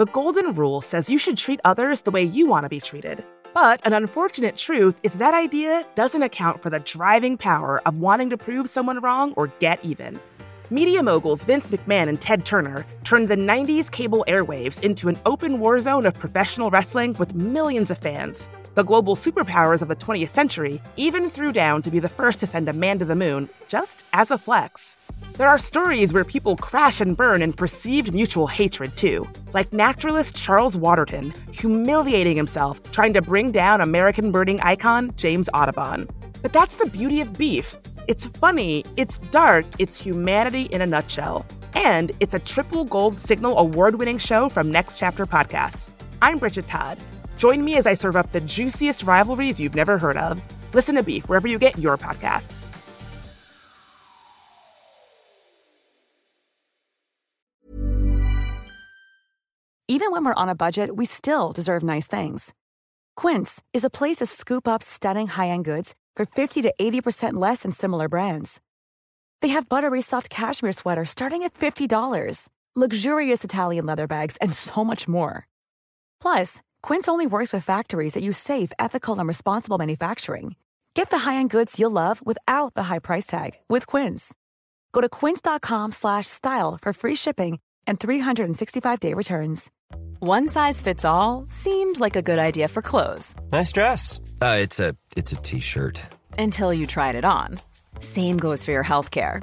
The golden rule says you should treat others the way you want to be treated. But an unfortunate truth is that idea doesn't account for the driving power of wanting to prove someone wrong or get even. Media moguls Vince McMahon and Ted Turner turned the 90s cable airwaves into an open war zone of professional wrestling with millions of fans. The global superpowers of the 20th century even threw down to be the first to send a man to the moon, just as a flex. There are stories where people crash and burn in perceived mutual hatred, too, like naturalist Charles Waterton humiliating himself trying to bring down American birding icon James Audubon. But that's the beauty of beef. It's funny, it's dark, it's humanity in a nutshell. And it's a triple gold signal award winning show from Next Chapter Podcasts. I'm Bridget Todd. Join me as I serve up the juiciest rivalries you've never heard of. Listen to Beef wherever you get your podcasts. Even when we're on a budget, we still deserve nice things. Quince is a place to scoop up stunning high end goods for 50 to 80% less than similar brands. They have buttery soft cashmere sweaters starting at $50, luxurious Italian leather bags, and so much more. Plus, Quince only works with factories that use safe, ethical, and responsible manufacturing. Get the high-end goods you'll love without the high price tag with Quince. Go to quince.com/style for free shipping and 365-day returns. One size fits all seemed like a good idea for clothes. Nice dress. Uh, it's a it's a t-shirt. Until you tried it on. Same goes for your health care.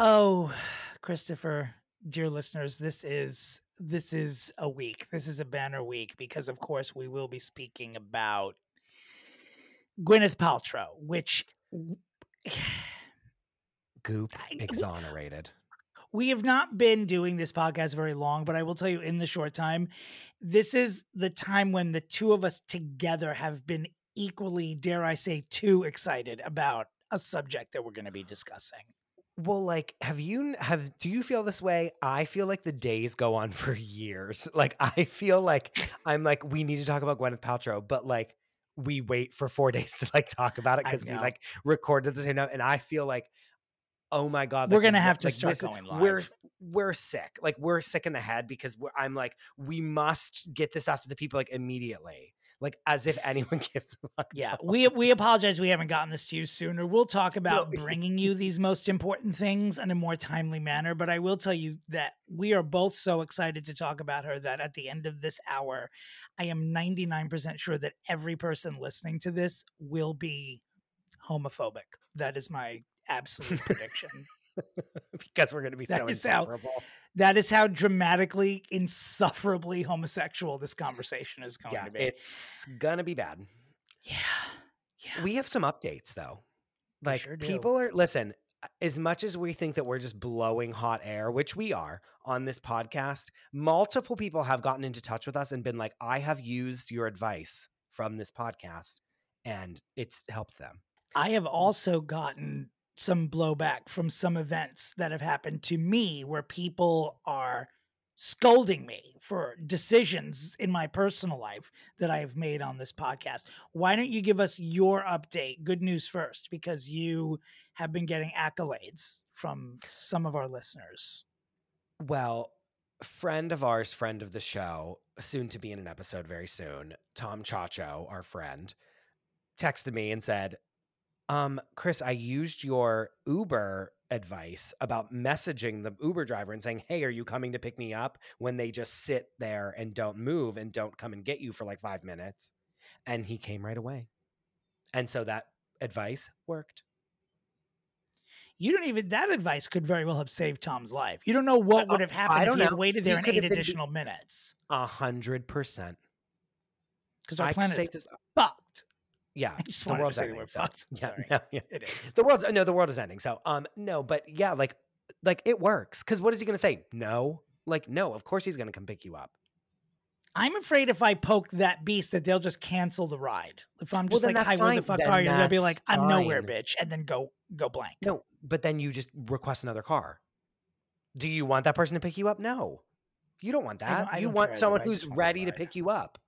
Oh, Christopher, dear listeners, this is this is a week. This is a banner week because of course we will be speaking about Gwyneth Paltrow, which Goop exonerated. we have not been doing this podcast very long, but I will tell you in the short time, this is the time when the two of us together have been equally, dare I say, too excited about a subject that we're going to be discussing. Well, like, have you have do you feel this way? I feel like the days go on for years. Like, I feel like I'm like, we need to talk about Gwyneth Paltrow, but like we wait for four days to like talk about it because we like recorded the same time. And I feel like, oh my God, We're gonna have to like, start this is- going We're we're sick. Like we're sick in the head because we're, I'm like, we must get this out to the people like immediately. Like as if anyone gives a fuck. Yeah, about we we apologize we haven't gotten this to you sooner. We'll talk about No. bringing you these most important things in a more timely manner, but I will tell you that we are both so excited to talk about her that at the end of this hour, I am 99% sure that every person listening to this will be homophobic. That is my absolute prediction. because we're gonna be That so is how- insufferable. That is how dramatically insufferably homosexual this conversation is going Yeah, to be. it's gonna be bad. yeah. Yeah. We have some updates though. Like sure people are listen, as much as we think that we're just blowing hot air, which we are on this podcast, multiple people have gotten into touch with us and been like, I have used your advice from this podcast and it's helped them. I have also gotten some blowback from some events that have happened to me where people are scolding me for decisions in my personal life that I have made on this podcast. Why don't you give us your update? Good news first, because you have been getting accolades from some of our listeners. Well, friend of ours, friend of the show, soon to be in an episode very soon, Tom Chacho, our friend, texted me and said, Um, Chris, I used your Uber advice about messaging the Uber driver and saying, Hey, are you coming to pick me up? When they just sit there and don't move and don't come and get you for like five minutes. And he came right away. And so that advice worked. You don't even that advice could very well have saved Tom's life. You don't know what would have happened I if don't if he know. waited He there in could eight additional minutes. A hundred percent. Because our I planet say is to- fucked. Yeah, I just the wanted to world's say the ending. word so- fucked. Yeah, Sorry. no, yeah. It is. The world's no, the world is ending. So, um, no, but yeah, like, like it works. Because what is he going to say? No, like, no. Of course he's going to come pick you up. I'm afraid if I poke that beast that they'll just cancel the ride. If I'm just then like, that's "Hi, where the fuck Then are you?" They'll be like, "I'm nowhere, bitch," and then go go blank. No, but then you just request another car. Do you want that person to pick you up? No, you don't want I don't- that. I you don't want care someone who's just want the ready to pick you up.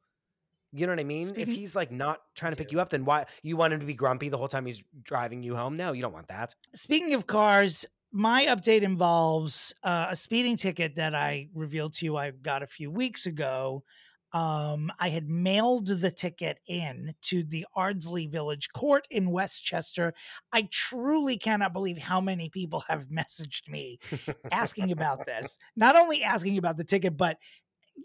You know what I mean? if he's like not trying to pick you up, then why you want him to be grumpy the whole time he's driving you home? No, you don't want that. Speaking of cars, my update involves uh, a speeding ticket that I revealed to you I got a few weeks ago. Um, I had mailed the ticket in to the Ardsley Village Court in Westchester. I truly cannot believe how many people have messaged me asking about this. Not only asking about the ticket, but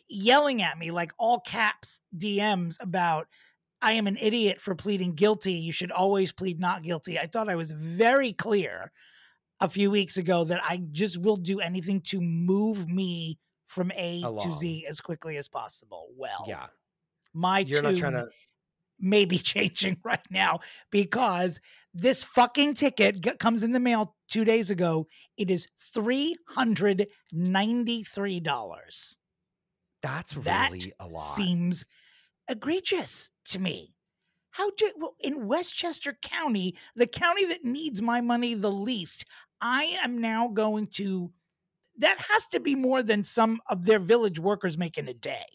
yelling at me like all caps DMs about I am an idiot for pleading guilty. You should always plead not guilty. I thought I was very clear a few weeks ago that I just will do anything to move me from A to Z as quickly as possible. Well, Yeah, my you're not trying to. may be changing right now because this fucking ticket g- comes in the mail two days ago. It is three hundred ninety-three dollars. That's That really a lot. seems egregious to me. How do well, in Westchester County, the county that needs my money the least, I am now going to. That has to be more than some of their village workers make in a day.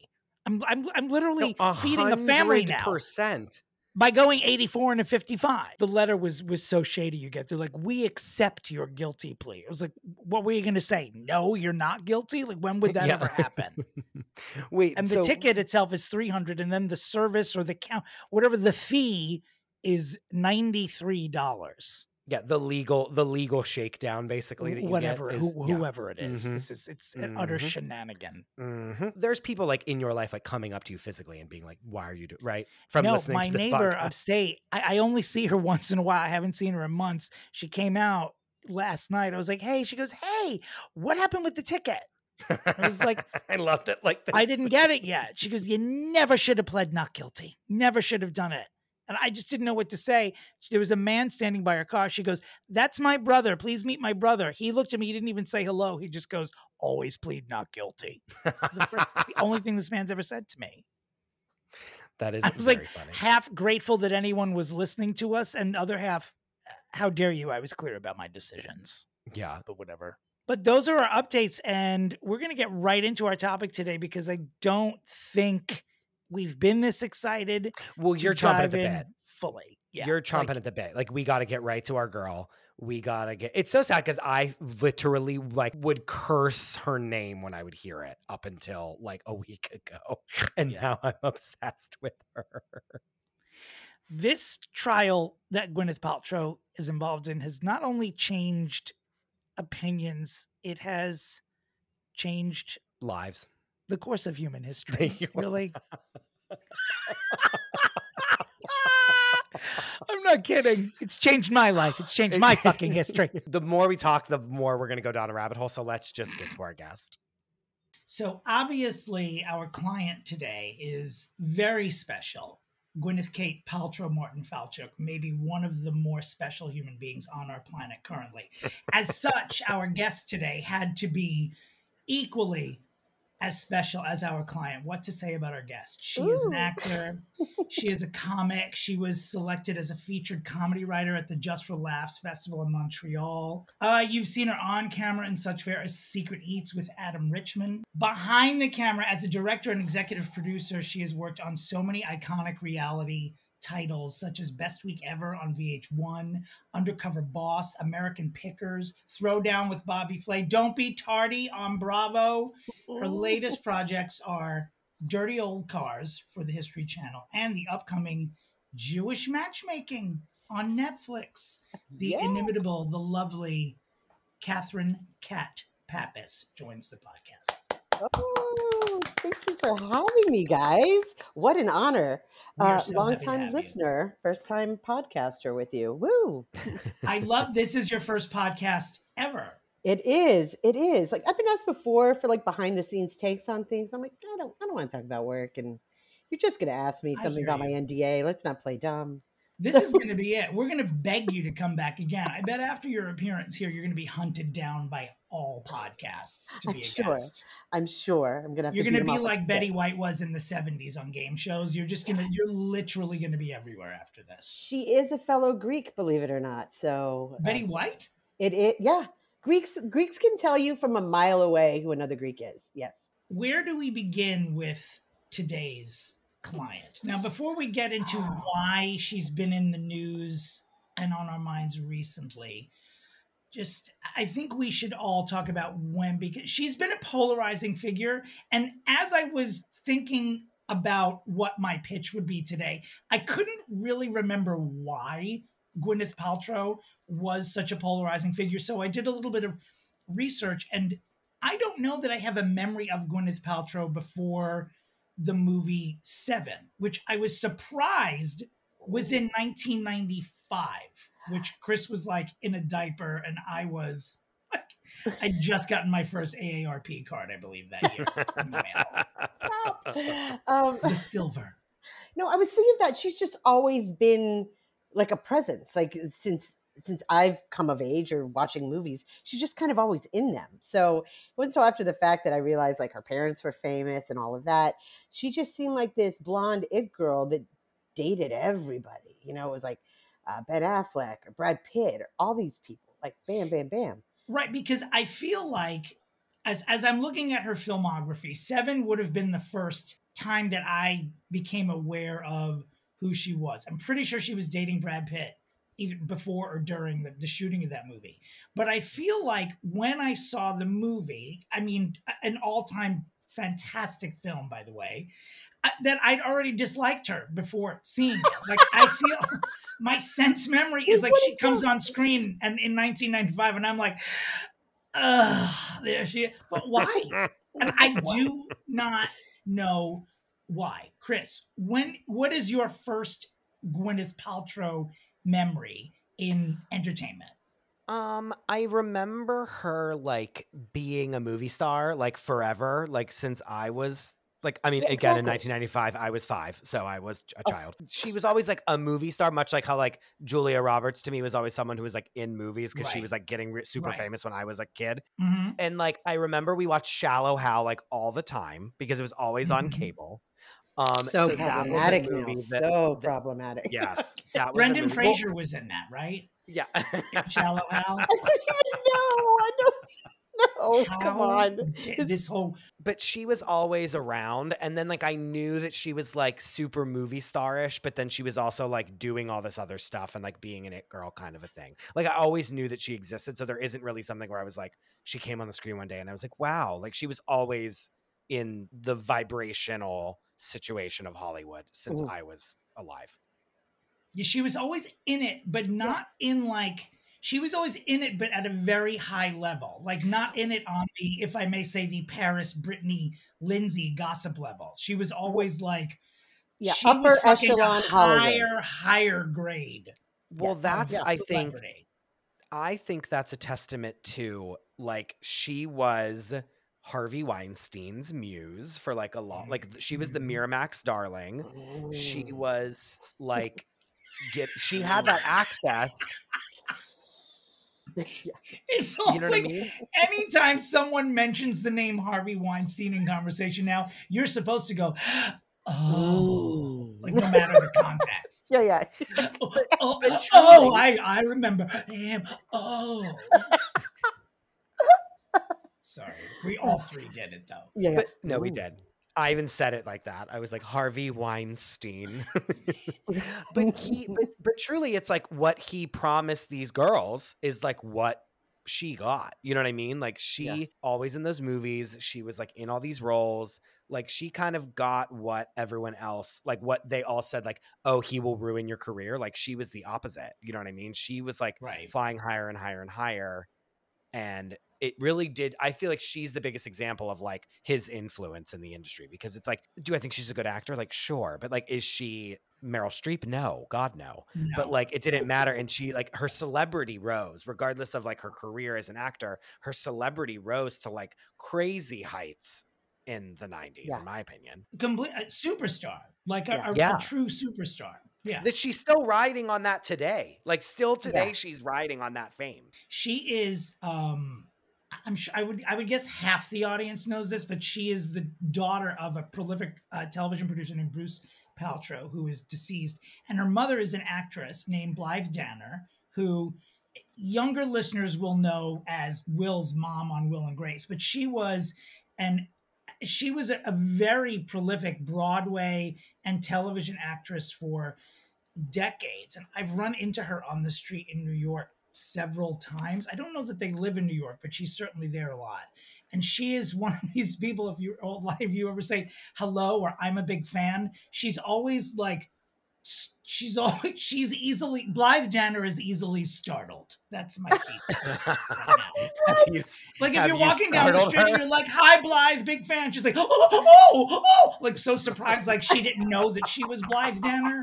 I'm I'm I'm literally feeding a family now Percent. By going 84 and a 55 the letter was was so shady you get they're like we accept your guilty plea. It was like what were you going to say? No you're not guilty? Like when would that Yeah. ever happen? Wait, and the so- ticket itself is 300 and then the service or the count whatever the fee is $93 Yeah, the legal the legal shakedown basically that you whatever get is, who, yeah. whoever it is. Mhm. this is it's an utter Mhm. shenanigan Mhm. There's people like in your life like coming up to you physically and being like, "Why are you doing right?" From no, my neighbor podcast. upstate, I, I only see her once in a while. I haven't seen her in months. She came out last night. I was like, hey, she goes, hey, what happened with the ticket? I was like, I love that. Like this. I didn't get it yet. She goes, you never should have pled not guilty. Never should have done it. And I just didn't know what to say. There was a man standing by her car. She goes, That's my brother. Please meet my brother. He looked at me. He didn't even say hello. He just goes, Always plead not guilty. The, first, the only thing this man's ever said to me. that is I was very like funny. half grateful that anyone was listening to us, and other half, how dare you? I was clear about my decisions, yeah. but whatever. But those are our updates, and we're going to get right into our topic today because I don't think we've been this excited. Well, you're chomping at the bit. fully. Yeah, you're chomping like, at the bit. Like we got to get right to our girl. We gotta get. It's so sad because I literally like would curse her name when I would hear it up until like a week ago, and now I'm obsessed with her. This trial that Gwyneth Paltrow is involved in has not only changed opinions, it has changed Lives. The course of human history. Really. I'm not kidding. It's changed my life. It's changed my fucking history. the more we talk, the more we're gonna go down a rabbit hole. So let's just get to our guest. So, obviously, our client today is very special. Gwyneth Kate Paltrow Martin Falchuk, maybe one of the more special human beings on our planet currently. As such, our guest today had to be equally as special as our client. What to say about our guest? She is an actor. she is a comic. She was selected as a featured comedy writer at the Just for Laughs Festival in Montreal. Uh, you've seen her on camera in such fare as Secret Eats with Adam Richman. Behind the camera, as a director and executive producer, she has worked on so many iconic reality titles such as Best Week Ever on VH1, Undercover Boss, American Pickers, Throwdown with Bobby Flay, Don't Be Tardy on Bravo. Her latest projects are Dirty Old Cars for the History Channel and the upcoming Jewish Matchmaking on Netflix. The Yeah. inimitable, the lovely Catherine Cat Pappas joins the podcast. Oh, thank you for having me, guys. What an honor. Uh, so long time have you. listener, first time podcaster with you. Woo. I love this is your first podcast ever. It is. It is. Like I've been asked before for like behind the scenes takes on things. I'm like, I don't I don't want to talk about work and you're just gonna ask me something about my. NDA. Let's not play dumb. This is going to be it. We're going to beg you to come back again. I bet after your appearance here, you're going to be hunted down by all podcasts to I'm be a sure. guest. I'm sure I'm gonna have You're going to be like Betty stick. White was in the 70s on game shows. You're just going to, you're literally going to be everywhere after this. She is a fellow Greek, believe it or not. So Betty um, White? it, it yeah. Greeks Greeks can tell you from a mile away who another Greek is. Yes. Where do we begin with today's client? Now, before we get into ah. why she's been in the news and on our minds recently, just I think we should all talk about when because she's been a polarizing figure. And as I was thinking about what my pitch would be today, I couldn't really remember why Gwyneth Paltrow was such a polarizing figure. So I did a little bit of research and I don't know that I have a memory of Gwyneth Paltrow before the movie Seven, which I was surprised was in 1995, which Chris was like in a diaper and I was like, I'd just gotten my first AARP card, I believe, that year. in the mail. um, The silver. no, I was thinking of that she's just always been like a presence, like since since I've come of age or watching movies, she's just kind of always in them. So it wasn't until after the fact that I realized like her parents were famous and all of that. She just seemed like this blonde it girl that dated everybody. You know, it was like uh, Ben Affleck or Brad Pitt or all these people. Like bam, bam, bam. Right, because I feel like as as I'm looking at her filmography, Seven would have been the first time that I became aware of who she was. I'm pretty sure she was dating Brad Pitt even before or during the, the shooting of that movie. But I feel like when I saw the movie, I mean, an all-time fantastic film, by the way, I- that I'd already disliked her before seeing it. Like I feel my sense memory is like she comes on screen and in 1995 and I'm like, ugh, there she is. But why? And I do not know why. Chris, when what is your first Gwyneth Paltrow memory in entertainment? Um, I remember her like being a movie star like forever, like since I was like I mean Yeah, again in 1995 I was 5, so I was a Oh. child. She was always like a movie star much like how like Julia Roberts to me was always someone who was like in movies cuz she was like getting re- super Right. famous when I was a kid. Mm-hmm. And like I remember we watched Shallow Hal like all the time because it was always on Mhm. cable. Um so that was a problematic now. movie that- So that- problematic. Yes. That was Brendan movie- well, Fraser was in that, right? yeah. Shallow Hal. I don't even know. I don't know. Come on. This- This whole but she was always around and then like i knew that she was like super movie starish but then she was also like doing all this other stuff and like being an it girl kind of a thing like i always knew that she existed so there isn't really something where i was like she came on the screen one day and i was like wow like she was always in the vibrational situation of hollywood since i was alive Yeah, she was always in it, but not in like she was always in it, but at a very high level. Like not in it on the, if I may say, the Paris Brittany Lindsay gossip level. She was always like Yeah, she upper was fucking a echelon Hollywood. higher, higher grade. well Yes, that's of i think. I think that's a testament to like she was Harvey Weinstein's muse for like a long like she was the Mhm. Miramax darling. She Mm. was like get she had that access. Yeah. It's You almost know what I mean? anytime someone mentions the name Harvey Weinstein in conversation now, you're supposed to go, oh, like no matter the context. yeah, yeah. oh, oh, oh, oh, I, I remember him. Oh. Sorry. We all three did it though. Yeah, yeah. But no, we did. I even said it like that. I was like Harvey Weinstein. but he but, but truly it's like what he promised these girls is like what she got. You know what I mean? Like she Yeah. always in those movies, she was like in all these roles. like she kind of got what everyone else like what they all said like oh he will ruin your career like she was the opposite you know what i mean she was like Right. flying higher and higher and higher and it really did i feel like she's the biggest example of like his influence in the industry because it's like do i think she's a good actor like sure but like is she meryl streep no god no but like it didn't matter and she like her celebrity rose regardless of like her career as an actor her celebrity rose to like crazy heights in the 90s Yeah. in my opinion complete a superstar, like a, Yeah. a- Yeah. a true superstar. Yeah, that she's still riding on that today like still today she's riding on that fame she is. Um, I'm sure I would I would guess half the audience knows this, but she is the daughter of a prolific uh, television producer named Bruce Paltrow, who is deceased, and her mother is an actress named Blythe Danner, who younger listeners will know as Will's mom on Will and Grace, but she was an she was a, a very prolific Broadway and television actress for decades. And I've run into her on the street in New York several times. I don't know that they live in New York, but she's certainly there a lot. And she is one of these people, if you if you ever say hello or I'm a big fan, she's always like she's always she's easily Blythe Danner is easily startled. That's my thesis. right you- Like if you're you walking down the startled street and you're like, "Hi, Blythe, big fan," she's like, "Oh, oh, oh, oh," like so surprised, like she didn't know that she was Blythe Danner.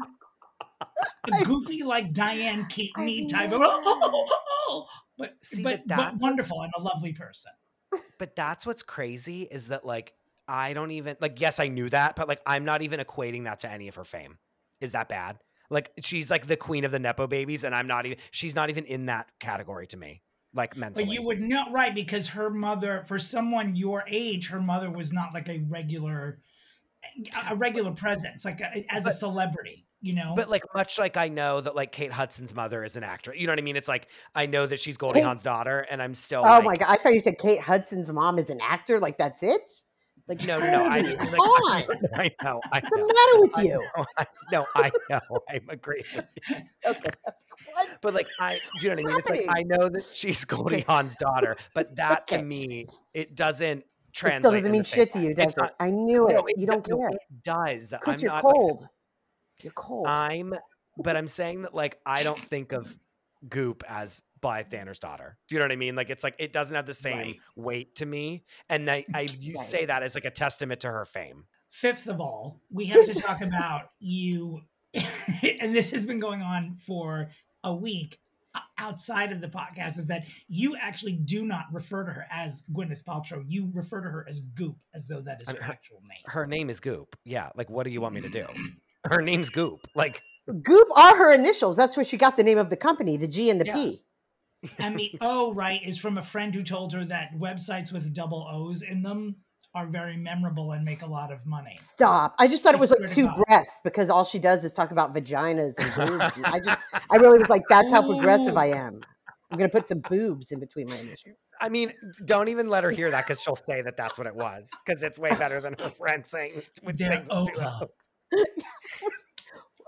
A goofy, like Diane Keaton type of, oh, oh, oh, but See, but, but but wonderful and a lovely person. but that's what's crazy is that like I don't even like yes I knew that but like I'm not even equating that to any of her fame. Is that bad? Like she's like the queen of the nepo babies and I'm not even she's not even in that category to me. Like mentally. But you would know, right? Because her mother, for someone your age, her mother was not like a regular, a regular presence, like a, as a celebrity. You know, But like much like I know that like Kate Hudson's mother is an actress. You know what I mean? It's like I know that she's Goldie Kate- Hawn's daughter and I'm still Oh like, my god! I thought you said Kate Hudson's mom is an actor. Like that's it. Like No, no, no. I just like, I know, I What's know. the matter with I you? know, I know, I know. I'm agreeing. Okay. What? But like I do you know what I mean? It's like? I know that she's Goldie Okay. Hawn's daughter, but that to me, it doesn't It translate. still doesn't mean shit to you, does it? not- I knew it. no, you don't no, care It does. because you're not, like- cold. You're cold. I'm, but I'm saying that like I don't think of Goop as Blythe Danner's daughter. Do you know what I mean? Like it's like it doesn't have the same Right. weight to me, and I, I you Right. say that as like a testament to her fame. Fifth of all, we have to talk about you, and this has been going on for a week uh, outside of the podcast. Is that you actually do not refer to her as Gwyneth Paltrow? You refer to her as Goop, as though that is her her- actual name. Her name is Goop. Yeah. Like what do you want me to do? Her name's Goop. Like Goop are her initials. That's where she got the name of the company, the G and the Yeah. P. And the O, right, is from a friend who told her that websites with double O's in them are very memorable and make a lot of money. Stop. I just thought I it was like two God. breasts because all she does is talk about vaginas and boobs. and I just, I really was like, that's how progressive I am. I'm going to put some boobs in between my initials. I mean, don't even let her hear that because she'll say that that's what it was because it's way better than her friend saying with They're things with two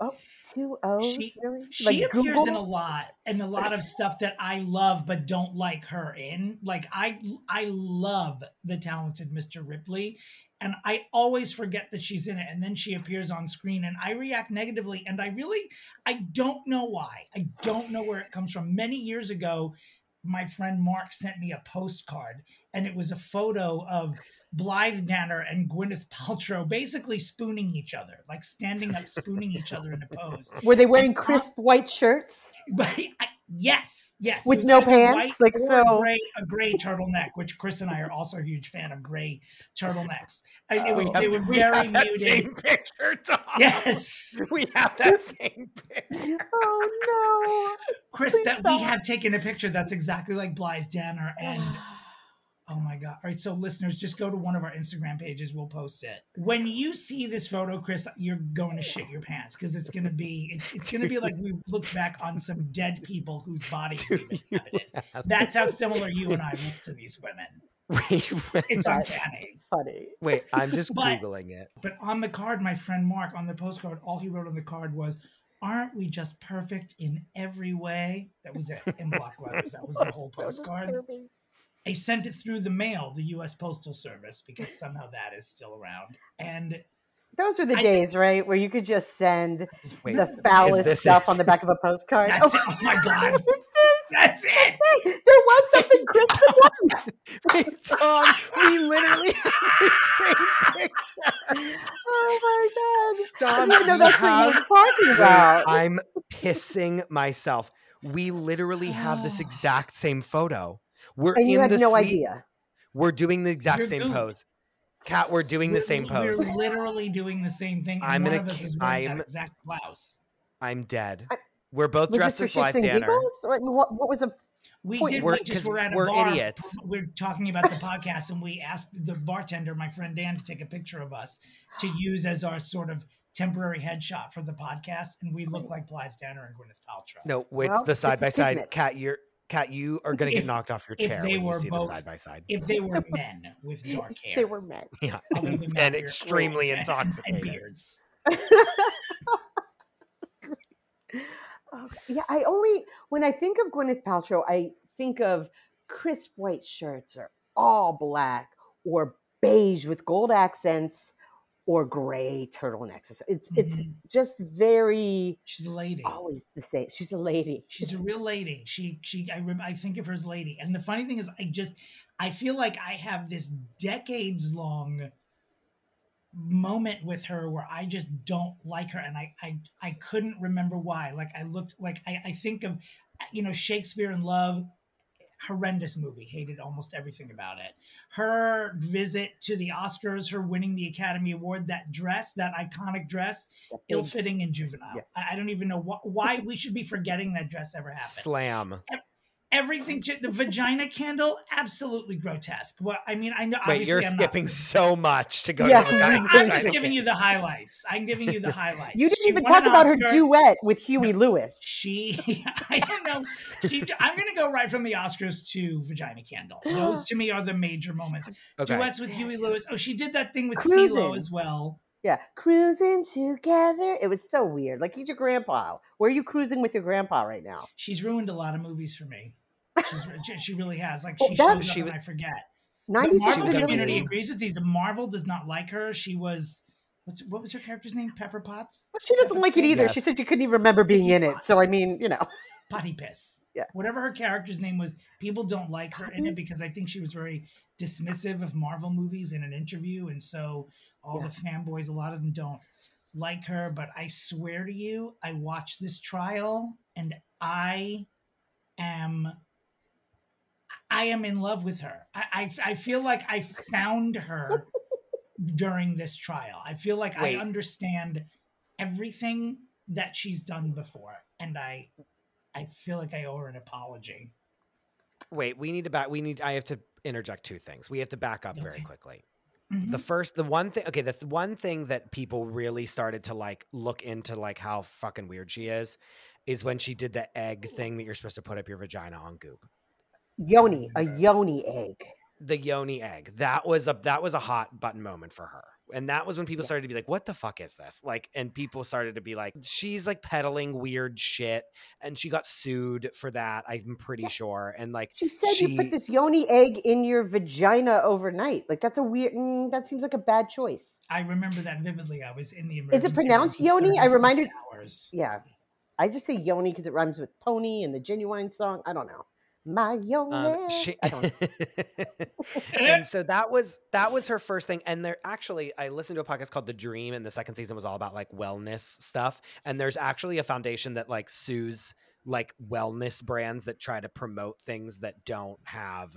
Oprah. O's. Oh, two O's? She- really? She appears in a lot and a lot of stuff that I love but don't like her in. Like I I love the talented Mr. Ripley and I always forget that she's in it and then she appears on screen and I react negatively and I really I don't know why. I don't know where it comes from. Many years ago my friend Mark sent me a postcard and it was a photo of Blythe Danner and Gwyneth Paltrow basically spooning each other, like standing up spooning each other in a pose. Were they wearing And crisp white shirts? But I, yes, yes, With no either pants? Like so- a gray, a gray turtleneck, which Chris and I are also a huge fan of gray turtlenecks. And it was We have- they were we very have that muted. same picture, Tom. Yes, We have that same picture. Oh, no, Chris, Please that stop. we have taken a picture that's exactly like Blythe Danner and. no. Oh my God. All right. So, listeners, just go to one of our Instagram pages. We'll post it. When you see this photo, Chris, you're going to shit your pants because it's going to be, it- it's going to be like we look back on some dead people whose bodies we've inhabited. That's how similar you and I look to these women. Wait, wait, It's That's uncanny. funny. wait, I'm just But- googling it. But on the card, my friend Mark, on the postcard, all he wrote on the card was, Aren't we just perfect in every way? That was it in block letters. That was the whole So postcard. Disturbing. I sent it through the mail, the U.S. Postal Service, because somehow that is still around. And Those were the I days, right, where you could just send Wait, the foulest stuff it? on the back of a postcard. That's it. Oh, oh my God. it's this. that's it. Hey, there was something Chris would. Wait, Tom, we literally have the same picture. Oh my god! I Tom, didn't know that's what you were talking about. I'm pissing myself. We literally have this exact same photo. We're and you in had the no suite. idea. We're doing the exact You're same goofed. pose. Cat, we're doing the same pose. We're literally doing the same thing. I'm one gonna of us ki- is wearing I'm- that exact blouse. I'm dead. I- We're both dressed this for as shits and Blythe Danner. giggles? What, what, what was the? We Point- did. We're- we just 'cause were at a we're bar. idiots. We're talking about the podcast, and we asked the bartender, my friend Dan, to take a picture of us to use as our sort of temporary headshot for the podcast, and we look like Blythe Danner and Gwyneth Paltrow. No, wait, Well, the side by side. kismet. Cat, you're Cat, you are gonna get knocked off your if chair they when you were see both- the side by side. If they were men with dark hair, They were men. Yeah, other and oh, extremely old intoxicated. and beards. Oh, yeah, I only when I think of Gwyneth Paltrow, I think of crisp white shirts or all black or beige with gold accents or gray turtlenecks. It's it's Mhm. just very She's a lady. always the same. She's a lady. She's a real lady. She she I rem- I think of her as lady. And the funny thing is I just I feel like I have this decades long moment with her where I just don't like her and I I I couldn't remember why. Like I looked like I I think of you know Shakespeare in Love horrendous movie hated almost everything about it her visit to the oscars her winning the academy award that dress that iconic dress big- ill-fitting and juvenile Yeah. I, I don't even know wh- why we should be forgetting that dress ever happened Slam. Everything the vagina candle absolutely grotesque well i mean i know Wait, you're I'm skipping not, so much to go Yeah. to the I, guy. i'm just giving you the highlights i'm giving you the highlights You didn't She even talk an about her duet with Huey Lewis. She, I don't know. She, I'm going to go right from the Oscars to Vagina Candle. Those to me are the major moments. Okay. Duets with Huey Lewis. Oh, she did that thing with Cruising. CeeLo as well. Yeah, cruising together. It was so weird. Like he's your grandpa. Where are you cruising with your grandpa right now? She's ruined a lot of movies for me. She's, she- really has. Like Well, she that- shows she up and I forget. The Nineties was Marvel really community amazing. agrees with you. The Marvel does not like her. She was. What's, what was her character's name? Pepper Potts? But she doesn't like it either. She said she couldn't even remember being in it. So I mean, you know, Potty Piss. Yeah. Whatever her character's name was, people don't like her in it mm-hmm. because I think she was very dismissive of Marvel movies in an interview. And so all Yeah. the fanboys, a lot of them don't like her. But I swear to you, I watched this trial and I am. I am in love with her. I, I, I feel like I found her during this trial. I feel like Wait. I understand everything that she's done before, and I I feel like I owe her an apology. Wait, we need to back. We need. I have to interject two things. We have to back up very Okay. quickly. Mhm. The first, the one thing. Okay, the th- one thing that people really started to like look into, like how fucking weird she is, is when she did the egg thing that you're supposed to put up your vagina on goop. Yoni, a yoni egg. The yoni egg. That was a that was a hot button moment for her. And that was when people Yeah. started to be like, what the fuck is this? Like, and people started to be like, she's like peddling weird shit. And she got sued for that, I'm pretty Yeah. sure. And like She said you put this yoni egg in your vagina overnight. Like that's a weird. Mm, that seems like a bad choice. I remember that vividly. I was in the Is it pronounced yoni? I reminded- hours. Yeah, I just say yoni because it rhymes with pony and the Ginuwine song. I don't know. My young Um, she, I don't. and so that was that was her first thing. And there actually, I listened to a podcast called The Dream, and the second season was all about like wellness stuff. And there's actually a foundation that like sues like wellness brands that try to promote things that don't have,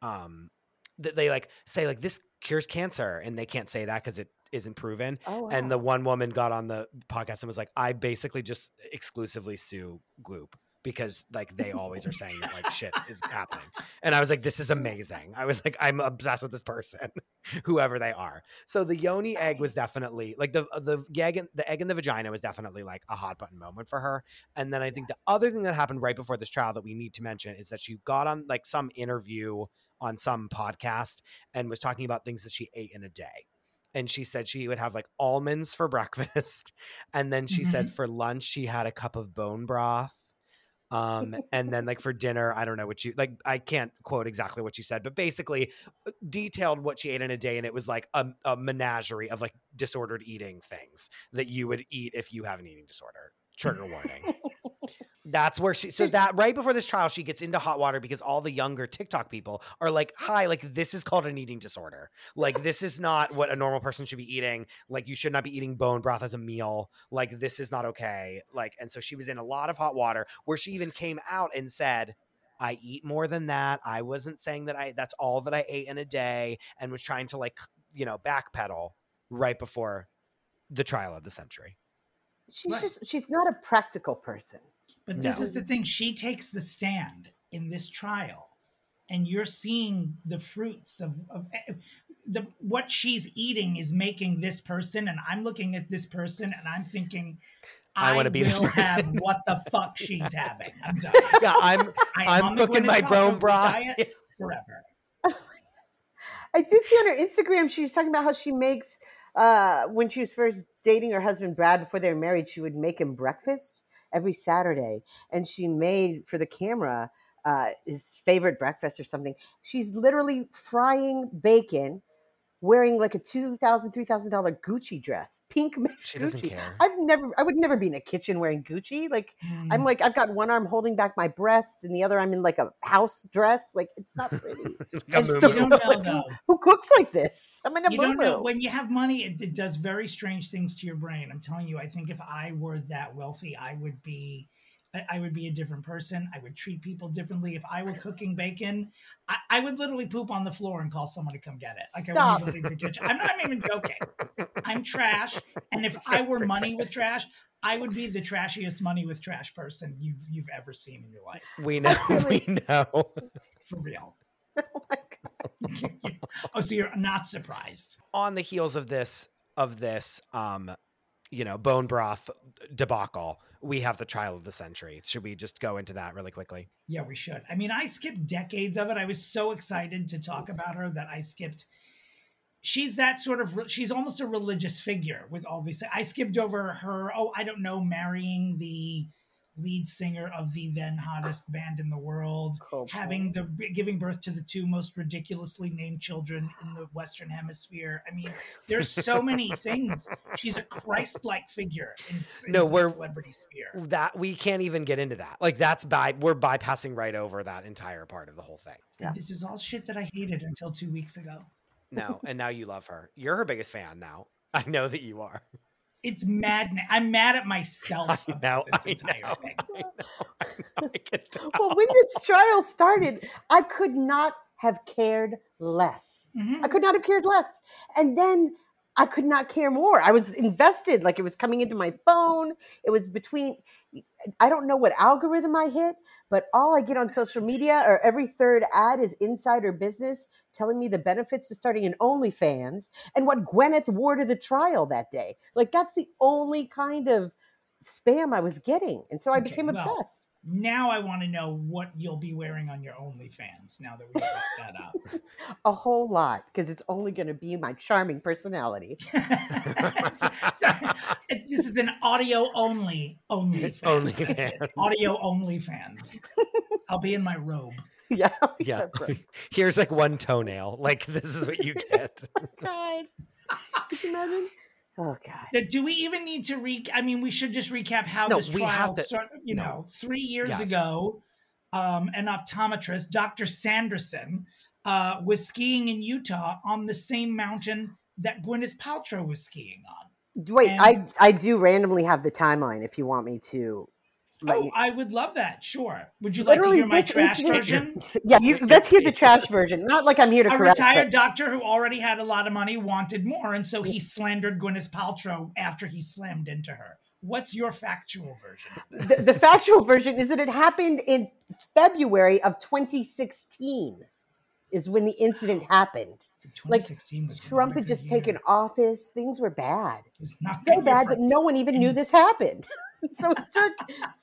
um, that they like say like this cures cancer, and they can't say that because it isn't proven. Oh, And the one woman got on the podcast and was like, I basically just exclusively sue Goop because like they always are saying that like shit is happening. And I was like, this is amazing. I was like, I'm obsessed with this person, whoever they are. So the yoni egg was definitely like the the egg in, the egg in the vagina was definitely like a hot button moment for her. And then I think the other thing that happened right before this trial that we need to mention is that she got on like some interview on some podcast and was talking about things that she ate in a day and she said she would have like almonds for breakfast and then she said mm-hmm. for lunch she had a cup of bone broth Um, and then like for dinner, I don't know what you like. I can't quote exactly what she said, but basically uh, detailed what she ate in a day, and it was like a, a menagerie of like disordered eating things that you would eat if you have an eating disorder. Trigger warning. That's where she so that right before this trial, she gets into hot water because all the younger TikTok people are like, Hi, like this is called an eating disorder. Like this is not what a normal person should be eating. Like you should not be eating bone broth as a meal. Like this is not okay. Like, and so she was in a lot of hot water where she even came out and said, I eat more than that. I wasn't saying that I that's all that I ate in a day and was trying to like, you know, backpedal right before the trial of the century. She's Right. just she's not a practical person. But this is the thing. She takes the stand in this trial, and you're seeing the fruits of, of eh, the what she's eating is making this person, and I'm looking at this person, and I'm thinking, I I, wanna be this will have what the fuck she's having. I'm done. Yeah, I'm I- I'm cooking my Paltrow bone broth. diet forever. I did see on her Instagram she's talking about how she makes uh when she was first dating her husband Brad before they were married, she would make him breakfast every Saturday. And she made for the camera uh his favorite breakfast or something. She's literally frying bacon wearing like a two thousand, three thousand dollar $3,000 Gucci dress, pink She doesn't Gucci. care. I've never, I would never be in a kitchen wearing Gucci. Like I'm Mm. like, I've got one arm holding back my breasts, and the other I'm in like a house dress. Like it's not pretty. Like still you don't like, know who- Who cooks like this? I'm in a you don't know when you have money it, it does very strange things to your brain i'm telling you i think if i were that wealthy i would be I- I would be a different person. I would treat people differently. If I were cooking bacon, I, I would literally poop on the floor and call someone to come get it. Like I Stop. wouldn't even leave the kitchen. I'm not even joking. I'm trash. And if I were money with trash, I would be the trashiest money with trash person you've you've ever seen in your life. We know, we know. For real. Oh my God. oh, so you're not surprised. On the heels of this, of this, um, you know, bone broth debacle, we have the trial of the century. Should we just go into that really quickly? Yeah, we should. I mean, I skipped decades of it. I was so excited to talk about her that I skipped. She's that sort of, she's almost a religious figure with all these. I skipped over her, oh, I don't know, marrying the lead singer of the then hottest band in the world, Cool. having the giving birth to the two most ridiculously named children in the Western Hemisphere. I mean, there's so many things. She's a Christ-like figure in, in No, the we're- celebrity sphere. That we can't even get into that. Like that's by we're bypassing right over that entire part of the whole thing. Yeah. This is all shit that I hated until two weeks ago. No, and now you love her. You're her biggest fan now. I know that you are. It's maddening. I'm mad at myself I about know. this I entire know. thing. I know. I know. I. Well, when this trial started, I could not have cared less. Mhm. I could not have cared less. And then I could not care more. I was invested, like it was coming into my phone. It was between, I don't know what algorithm I hit, but all I get on social media or every third ad is insider business telling me the benefits to starting an OnlyFans and what Gwyneth wore to the trial that day. Like that's the only kind of spam I was getting. And so I Okay, became well, obsessed. Now I want to know what you'll be wearing on your OnlyFans. Now that we brought that up. A whole lot because it's only going to be my charming personality. this is an audio only OnlyFans. That's it. OnlyFans. Audio OnlyFans. I'll be in my robe. Yeah. Yeah. Here's like one toenail. Like this is what you get. God. Could you imagine? Oh God. Now, Do we even need to re? I mean, we should just recap how No, this we trial to- started. You no. know, three years Yes. ago, um, an optometrist, Dr. Sanderson, uh, was skiing in Utah on the same mountain that Gwyneth Paltrow was skiing on. Wait, And- I I do randomly have the timeline if you want me to. Oh, you- I would love that. Sure. Would you like to hear my trash incident- version? yeah, you, let's hear the trash version. Not like I'm here to A correct. retired but- doctor who already had a lot of money wanted more, and so he slandered Gwyneth Paltrow after he slammed into her. What's your factual version the, the factual version is that it happened in February of 2016. Is when the incident happened. Like, Trump had just year. taken office. Things were bad. It was not so bad that no one even knew this happened. so it took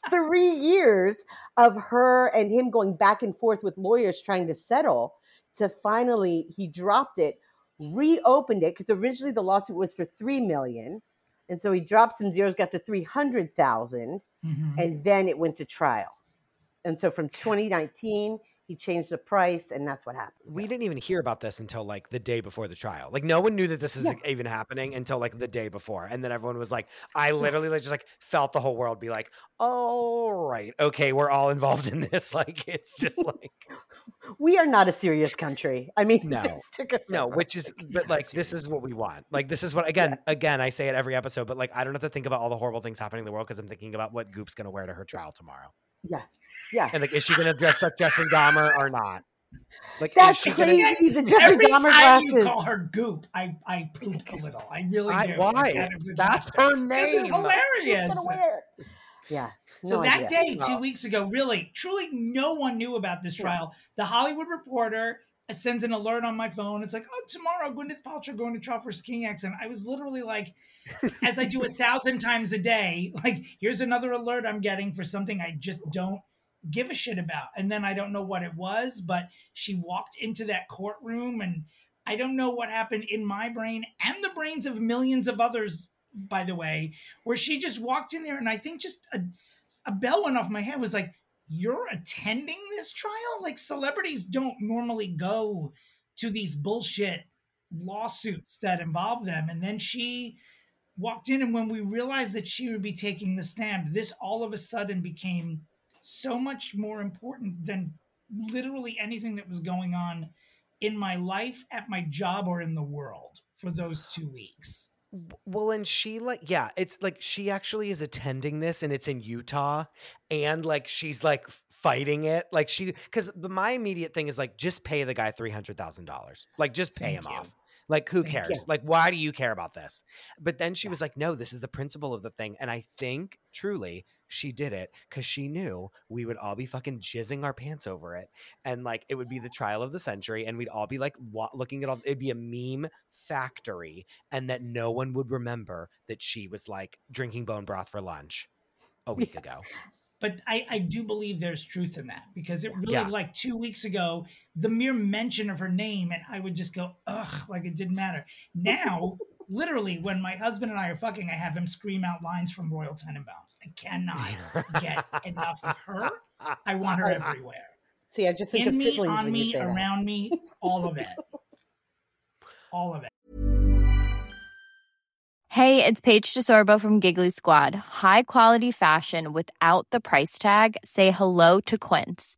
three years of her and him going back and forth with lawyers trying to settle to finally he dropped it, reopened it because originally the lawsuit was for three million, and so he dropped some zeros, got to three hundred thousand, Mhm. and then it went to trial. And so from 2019, he changed the price, and that's what happened. We didn't even hear about this until like the day before the trial. Like no one knew that this was Yeah. even happening until like the day before, and then everyone was like, I literally like, just like felt the whole world be like, "All right, okay, we're all involved in this." Like it's just like We are not a serious country. I mean, No. this took us no, which is but like this is what we want. Like this is what again, again, I say it every episode, but like I don't have to think about all the horrible things happening in the world because I'm thinking about what Goop's gonna wear to her trial tomorrow, Yeah, yeah. and like is she gonna dress like Jeffrey Dahmer or not? Like That's is she gonna? crazy. The Jeffrey Every Dahmer time you call her Goop, I I poop a little. I really I- do. why? That's laugh. her This name. is hilarious. Gonna wear. Yeah. So no that idea. day, two weeks ago, really, truly, no one knew about this Yeah. trial. The Hollywood Reporter sends an alert on my phone. It's like, oh, tomorrow, Gwyneth Paltrow going to trial for skiing accident. I was literally like, as I do a thousand times a day, like, here's another alert I'm getting for something I just don't give a shit about. And then I don't know what it was, but she walked into that courtroom and I don't know what happened in my brain and the brains of millions of others, by the way, where she just walked in there and I think just a, a bell went off my head was like, You're attending this trial? Like celebrities don't normally go to these bullshit lawsuits that involve them. And then she walked in, and when we realized that she would be taking the stand, this all of a sudden became so much more important than literally anything that was going on in my life, at my job, or in the world for those two weeks. Well, and she like, yeah, it's like she actually is attending this and it's in Utah and like she's like fighting it. Like she, because my immediate thing is like, just pay the guy $300,000. Like, just pay Thank him you. off. Like, who Thank cares? you. Like, why do you care about this? But then she was like, no, this is the principle of the thing. And I think truly she did it because she knew we would all be fucking jizzing our pants over it. And like, it would be the trial of the century. And we'd all be like, wa- looking at all, it'd be a meme factory. And that no one would remember that she was like drinking bone broth for lunch a week ago. but I, I do believe there's truth in that because it really Yeah. like two weeks ago the mere mention of her name and i would just go ugh like it didn't matter now literally when my husband and i are fucking i have him scream out lines from royal tenenbaums i cannot get enough of her i want her oh everywhere See, I just think in of me siblings on when you me say that. around me all of it all of it Hey, it's Paige DeSorbo from Giggly Squad. High quality fashion without the price tag. Say hello to Quince.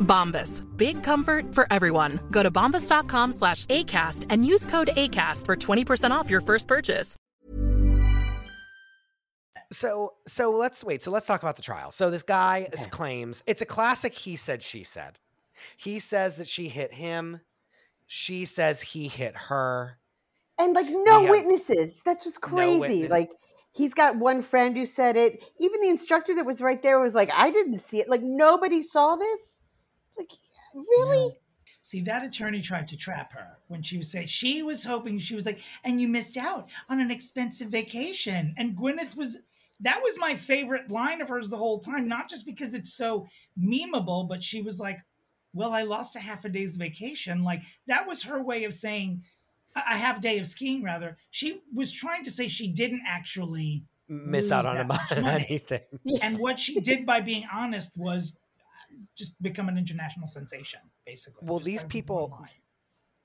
Bombas. Big comfort for everyone. Go to bombas.com slash ACAST and use code ACAST for 20% off your first purchase. So so let's wait. So let's talk about the trial. So this guy is Okay. claims it's a classic he said she said. He says that she hit him. She says he hit her. And like no We witnesses. That's what's crazy. witness. like he's got one friend who said it. Even the instructor that was right there was like, I didn't see it. Like nobody saw this. Really? See, that attorney tried to trap her when she was saying she was hoping she was like, and you missed out on an expensive vacation. And Gwyneth was that was my favorite line of hers the whole time, not just because it's so memeable, but she was like, Well, I lost a half a day's vacation. Like that was her way of saying a half day of skiing, rather. She was trying to say she didn't actually Miss out on on money. anything. And what she did by being honest was just become an international sensation, basically. Well, these people-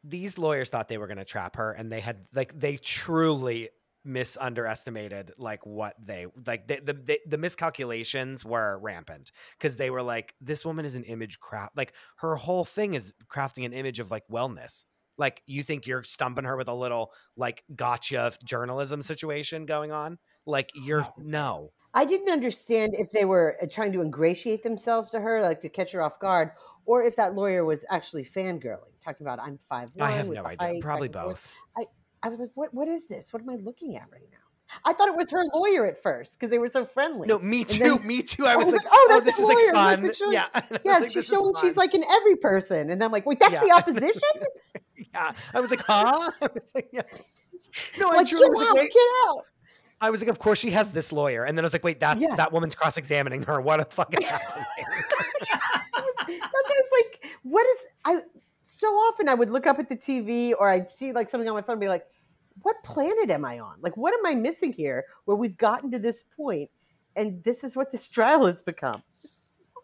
These lawyers thought they were going to trap her, and they had like they truly misunderestimated like what they like the the, the, the miscalculations were rampant because they were like this woman is an image craft like her whole thing is crafting an image of like wellness Like you think you're stumping her with a little like gotcha journalism situation going on? Like you're no. I didn't understand if they were uh, trying to ingratiate themselves to her, like to catch her off guard, or if that lawyer was actually fangirling, talking about I'm five. I have no idea. Probably both. I, I was like, what what is this? What am I looking at right now? I thought it was her lawyer at first because they were so friendly. No, me too. then- me too. I was, was like, like, oh, that's this her is lawyer. Look, fun. showing- yeah, Yeah, like, she's showing she's like in every person, and I'm like, wait, that's Yeah. the opposition. yeah. I was like, huh? I was like, yeah. No, I like, truly get was like, out, wait. get out. I was like, of course she has this lawyer, and then I was like, wait, that's Yeah. that woman's cross-examining her. What the fuck is happening? That's what I was like. What is I? So often I would look up at the TV or I'd see like something on my phone and be like, what planet am I on? Like, what am I missing here? Where we've gotten to this point, and this is what this trial has become.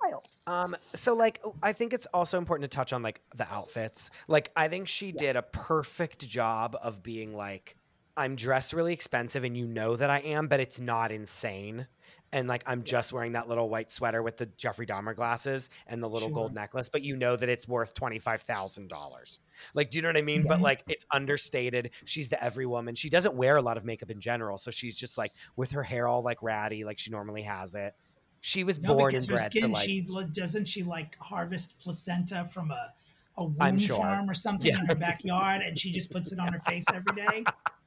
Wild. Um, so like I think it's also important to touch on like the outfits. Like I think she did a perfect job of being like, I'm dressed really expensive and you know that I am, but it's not insane. And like I'm just wearing that little white sweater with the Jeffrey Dahmer glasses and the little gold necklace, but you know that it's worth twenty five thousand dollars. Like, do you know what I mean? But like it's understated. She's the every woman. She doesn't wear a lot of makeup in general, so she's just like with her hair all like ratty, like she normally has it. She was No, born and bred skin, for like she doesn't she like harvest placenta from a a I'm womb sure. farm or something Yeah. in her backyard, and she just puts it on her face every day,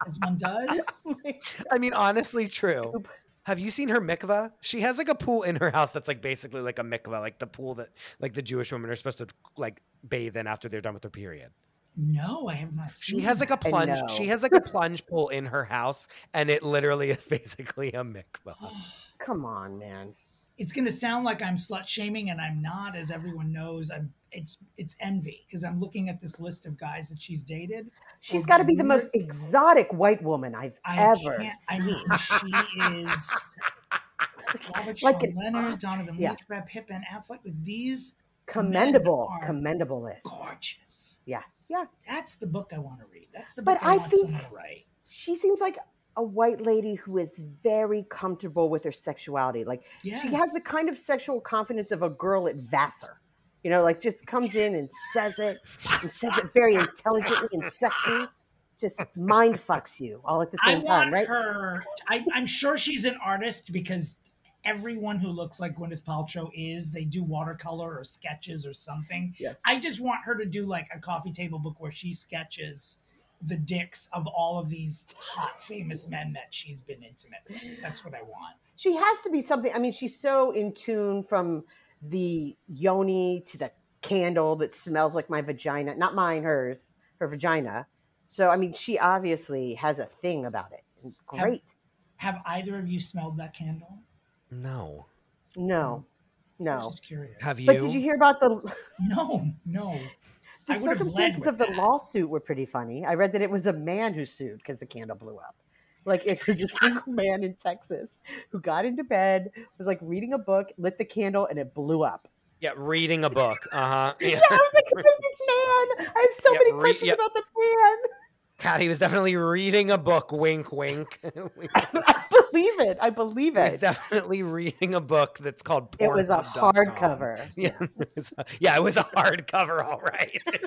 as one does. I mean, honestly, true. Have you seen her mikvah? She has like a pool in her house that's like basically like a mikvah, like the pool that like the Jewish women are supposed to like bathe in after they're done with their period. No, I have not seen. She has like a that. plunge. She has like a plunge pool in her house, and it literally is basically a mikvah. Come on, man. It's gonna sound like I'm slut shaming, and I'm not, as everyone knows. I'm. It's it's envy because I'm looking at this list of guys that she's dated. She's got to be the most exotic white woman I've I ever can't- I seen. mean, she is Robert Like Sean an Leonard, Donovan yeah. Leitch, Brad Pitt, Ben Affleck. With these commendable, commendable list. gorgeous. Yeah, yeah. That's the book I want to read. That's the But book I, I think- to. She seems like a white lady who is very comfortable with her sexuality. Like she has the kind of sexual confidence of a girl at Vassar. You know, like just comes in and says it and says it very intelligently and sexy. Just mind fucks you all at the I same time, right? her. I, I'm sure she's an artist because everyone who looks like Gwyneth Paltrow is. They do watercolor or sketches or something. Yes. I just want her to do like a coffee table book where she sketches the dicks of all of these hot famous men that she's been intimate with. That's what I want. she has to be something. I mean, she's so in tune from the yoni to the candle that smells like my vagina. Not mine, hers, her vagina. So, I mean, she obviously has a thing about it. It's Have- Great. Have either of you smelled that candle? No. No, no. i Just curious. Have you? But did you hear about the No, no. The I would have led circumstances of the that. lawsuit were pretty funny. I read that it was a man who sued because the candle blew up. Like it was a single man in Texas who got into bed, was like reading a book, lit the candle, and it blew up. Yeah, reading a book. Uh huh. Yeah, I was like, this man? I have so Yeah, many re- questions yeah. about the man. Cat, he was definitely reading a book. Wink, wink. I believe it. I believe it. He's it. definitely reading a book that's called. Porn It was a hardcover. Yeah, it was a- yeah, it was a hardcover. All right.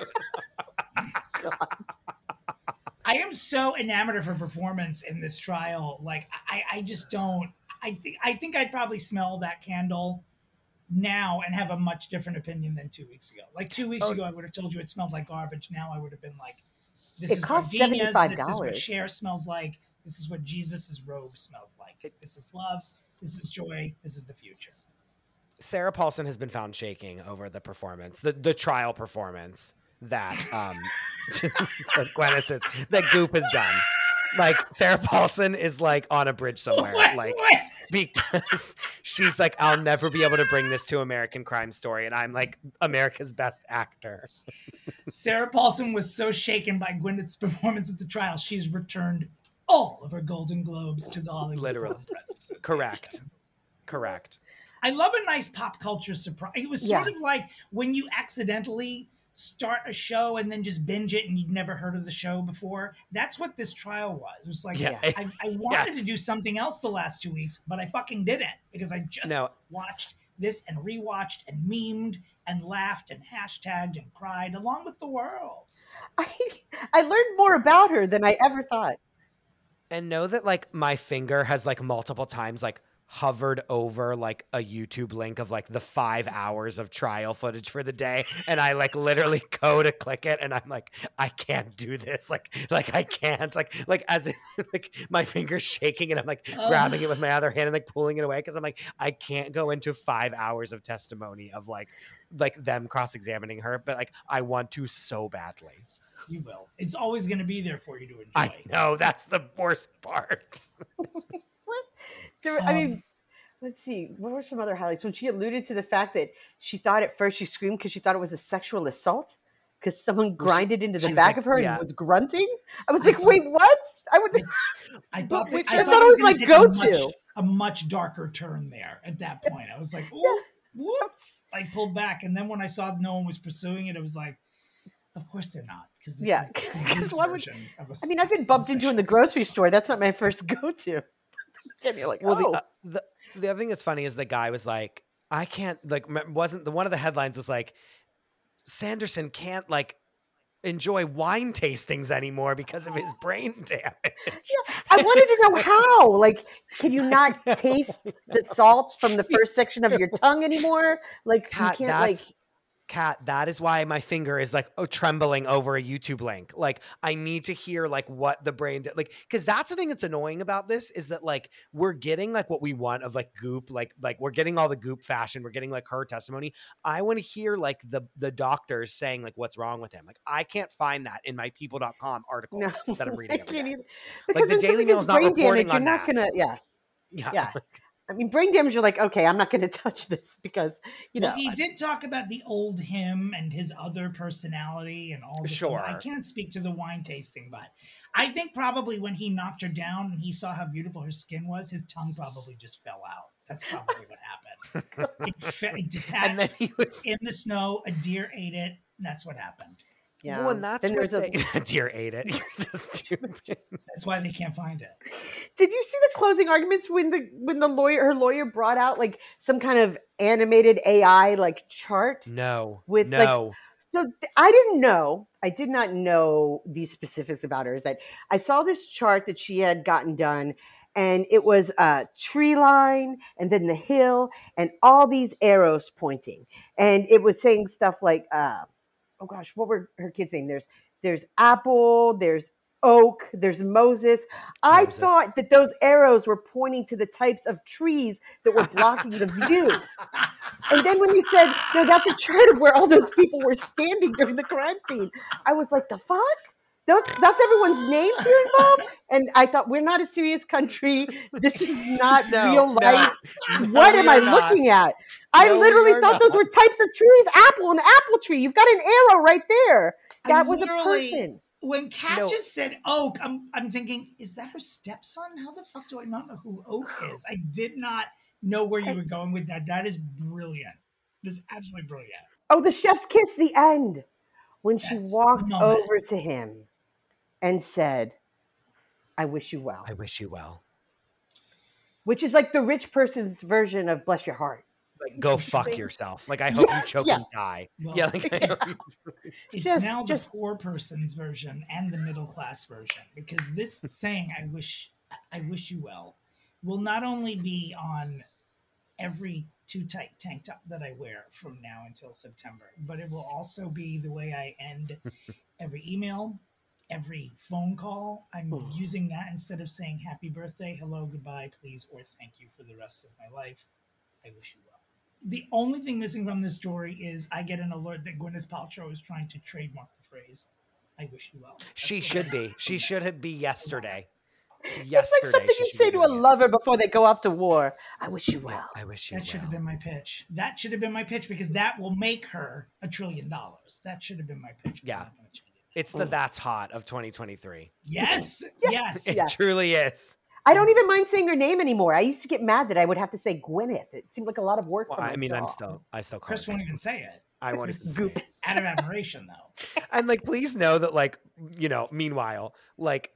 I am so enamored of her performance in this trial. Like I, I just don't. I think I think I'd probably smell that candle now and have a much different opinion than two weeks ago. Like two weeks Oh. ago, I would have told you it smelled like garbage. Now I would have been like, "This It is costs gardenias. This is what $75. Cher smells like. This is what Jesus's robe smells like. This is love. This is joy. This is the future." Sarah Paulson has been found shaking over the performance, the the trial performance that um that Gwyneth is that Goop has done. Like Sarah Paulson is like on a bridge somewhere, What? like What? because she's like, I'll never be able to bring this to American Crime Story, and I'm like America's best actor. Sarah Paulson was so shaken by Gwyneth's performance at the trial, she's returned all of her Golden Globes to the Hollywood Literally. Film Press Association. Correct, correct. I love a nice pop culture surprise. It was sort Yeah. of like when you accidentally start a show and then just binge it and you'd never heard of the show before. That's what this trial was. It was like Yeah. I, I wanted Yes. to do something else the last two weeks, but I fucking didn't because I just No. watched this and rewatched and memed and laughed and hashtagged and cried along with the world. I, I learned more about her than I ever thought. And know that like my finger has like multiple times like hovered over like a YouTube link of like the five hours of trial footage for the day. And I like literally go to click it and I'm like, I can't do this. Like, like I can't. Like, like as if like my finger's shaking and I'm like grabbing it with my other hand and like pulling it away because I'm like, I can't go into five hours of testimony of like like them cross-examining her, but like I want to so badly. You will. It's always going to be there for you to enjoy. I know that's the worst part. There, I Um, mean, let's see. What were some other highlights? When she alluded to the fact that she thought at first she screamed because she thought it was a sexual assault because someone Well, she- grinded into the back like- of her yeah. and was grunting. I was I like, thought- wait, what? I would. I thought, that, which I I thought thought it was it was going to my a go-to. much, a much darker turn there at that point. I was like, "Ooh, whoops!" I pulled back, and then when I saw no one was pursuing it, I was like, "Of course they're not," because this Yeah, is the 'cause his why would- version of a I mean, I've been bumped into in the grocery store. That's not my first go-to. And you're like, Well, oh, the, uh, the the other thing that's funny is the guy was like, I can't like wasn't the one of the headlines was like, Sanderson can't like enjoy wine tastings anymore because of his brain damage. Yeah, I wanted to know how. Like, can you not taste the salt from the first section of your tongue anymore? Like, Cat, you can't like. Cat, that is why my finger is like oh, trembling over a YouTube link. Like I need to hear like what the brain did. Like because that's the thing that's annoying about this is that like we're getting like what we want of like goop. Like like we're getting all the goop fashion. We're getting like her testimony. I want to hear like the the doctors saying like what's wrong with him. Like I can't find that in my People.com article No, that I'm reading. every can't either. Because the Daily Mail is not reporting damage, you're on not that. gonna. Yeah, Yeah. yeah. I mean, brain damage. You're like, okay, I'm not gonna touch this because you know. well, he did talk about the old him and his other personality and all this. Sure. I can't speak to the wine tasting, but I think probably when he knocked her down and he saw how beautiful her skin was, his tongue probably just fell out. That's probably what happened. It, fe- it detached And then he was in the snow. A deer ate it. That's what happened. Yeah. Well, and that's Then what there's a- they, dear ate it. You're so stupid. That's why they can't find it. Did you see the closing arguments when the when the lawyer her lawyer brought out like some kind of animated AI like chart? No. With, like, no. So I didn't know. I did not know these specifics about her. Is that I saw this chart that she had gotten done, and it was a tree line, and then the hill, and all these arrows pointing, and it was saying stuff like, uh, "Oh gosh, what were her kids' name?" There's there's Apple, there's Oak, there's Moses. I Moses. thought that those arrows were pointing to the types of trees that were blocking the view. And then when he said, no, that's a chart of where all those people were standing during the crime scene, I was like, the fuck? That's that's everyone's names here involved. And I thought we're not a serious country. This is not No, real life. No, what we am I not. looking at? I No, literally are thought those were types of trees. Apple, an apple tree. You've got an arrow right there. I That was a literally- person. When Cat No. just said Oak, I'm I'm thinking, is that her stepson? How the fuck do I not know who Oak is? I did not know where you were going with that. That is brilliant. That's absolutely brilliant. Oh, the chef's kiss, the end. When she That's the walked over to him and said, I wish you well. I wish you well. Which is like the rich person's version of bless your heart. Like, go fuck yourself. Like, I hope Yeah, you choke yeah. and die. Well, yeah, like, I It's Just- now the just- poor person's version and the middle class version because this saying "I wish I wish you well" will not only be on every too tight tank top that I wear from now until September, but it will also be the way I end every email, every phone call. I'm using that instead of saying happy birthday, hello, goodbye, please, or thank you for the rest of my life. I wish you well. The only thing missing from this story is I get an alert that Gwyneth Paltrow is trying to trademark the phrase "I wish you well." That's she what I should be. She this. should have be yesterday. It's like something you say to a lover before they go off to war. I wish you well. I wish you well. That should have been my pitch. That should have been my pitch because that will make her a trillion dollars. That should have been my pitch. but Yeah. I'm gonna change it. It's the that's hot of 2023. Yes. Yes. Yes. It Yeah. truly is. I don't even mind saying her name anymore. I used to get mad that I would have to say Gwyneth. It seemed like a lot of work Well, for my I mean, I'm still, I still call Chris it. won't even say it. I want to even say Goop. it. Out of admiration, though. And like, please know that, like, you know, meanwhile, like,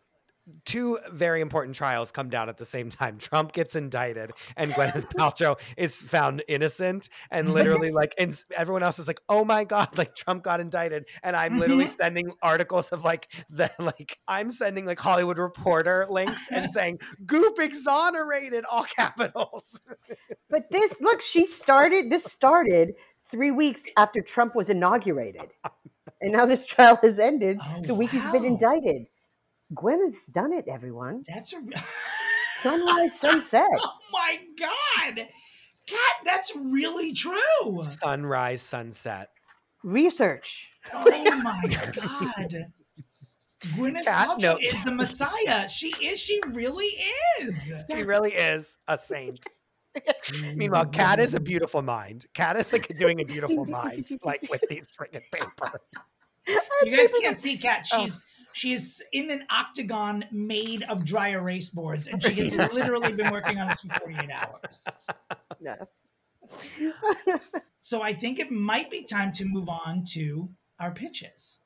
two very important trials come down at the same time. Trump gets indicted, and Gwyneth Paltrow is found innocent. And literally, like, and everyone else is like, "Oh my god!" Like Trump got indicted, and I'm literally Mhm. sending articles of like the like I'm sending like Hollywood Reporter links and saying "Goop exonerated," all capitals. But this, look, she started, this started three weeks after Trump was inaugurated. And now this trial has ended Oh, the week he's been indicted. Gwyneth's done it, everyone. That's a. Sunrise, sunset. oh my god, Cat, that's really true. Sunrise, sunset. Research. Oh my god. Gwyneth Cat, Paltrow no. is the Messiah. She is. She really is. She really is a saint. Meanwhile, Cat is a beautiful mind. Cat is like doing a beautiful mind, like with these freaking papers. You guys can't see Cat. Oh. She's she's in an octagon made of dry erase boards, and she has literally been working on this for 48 hours. No. So I think it might be time to move on to our pitches.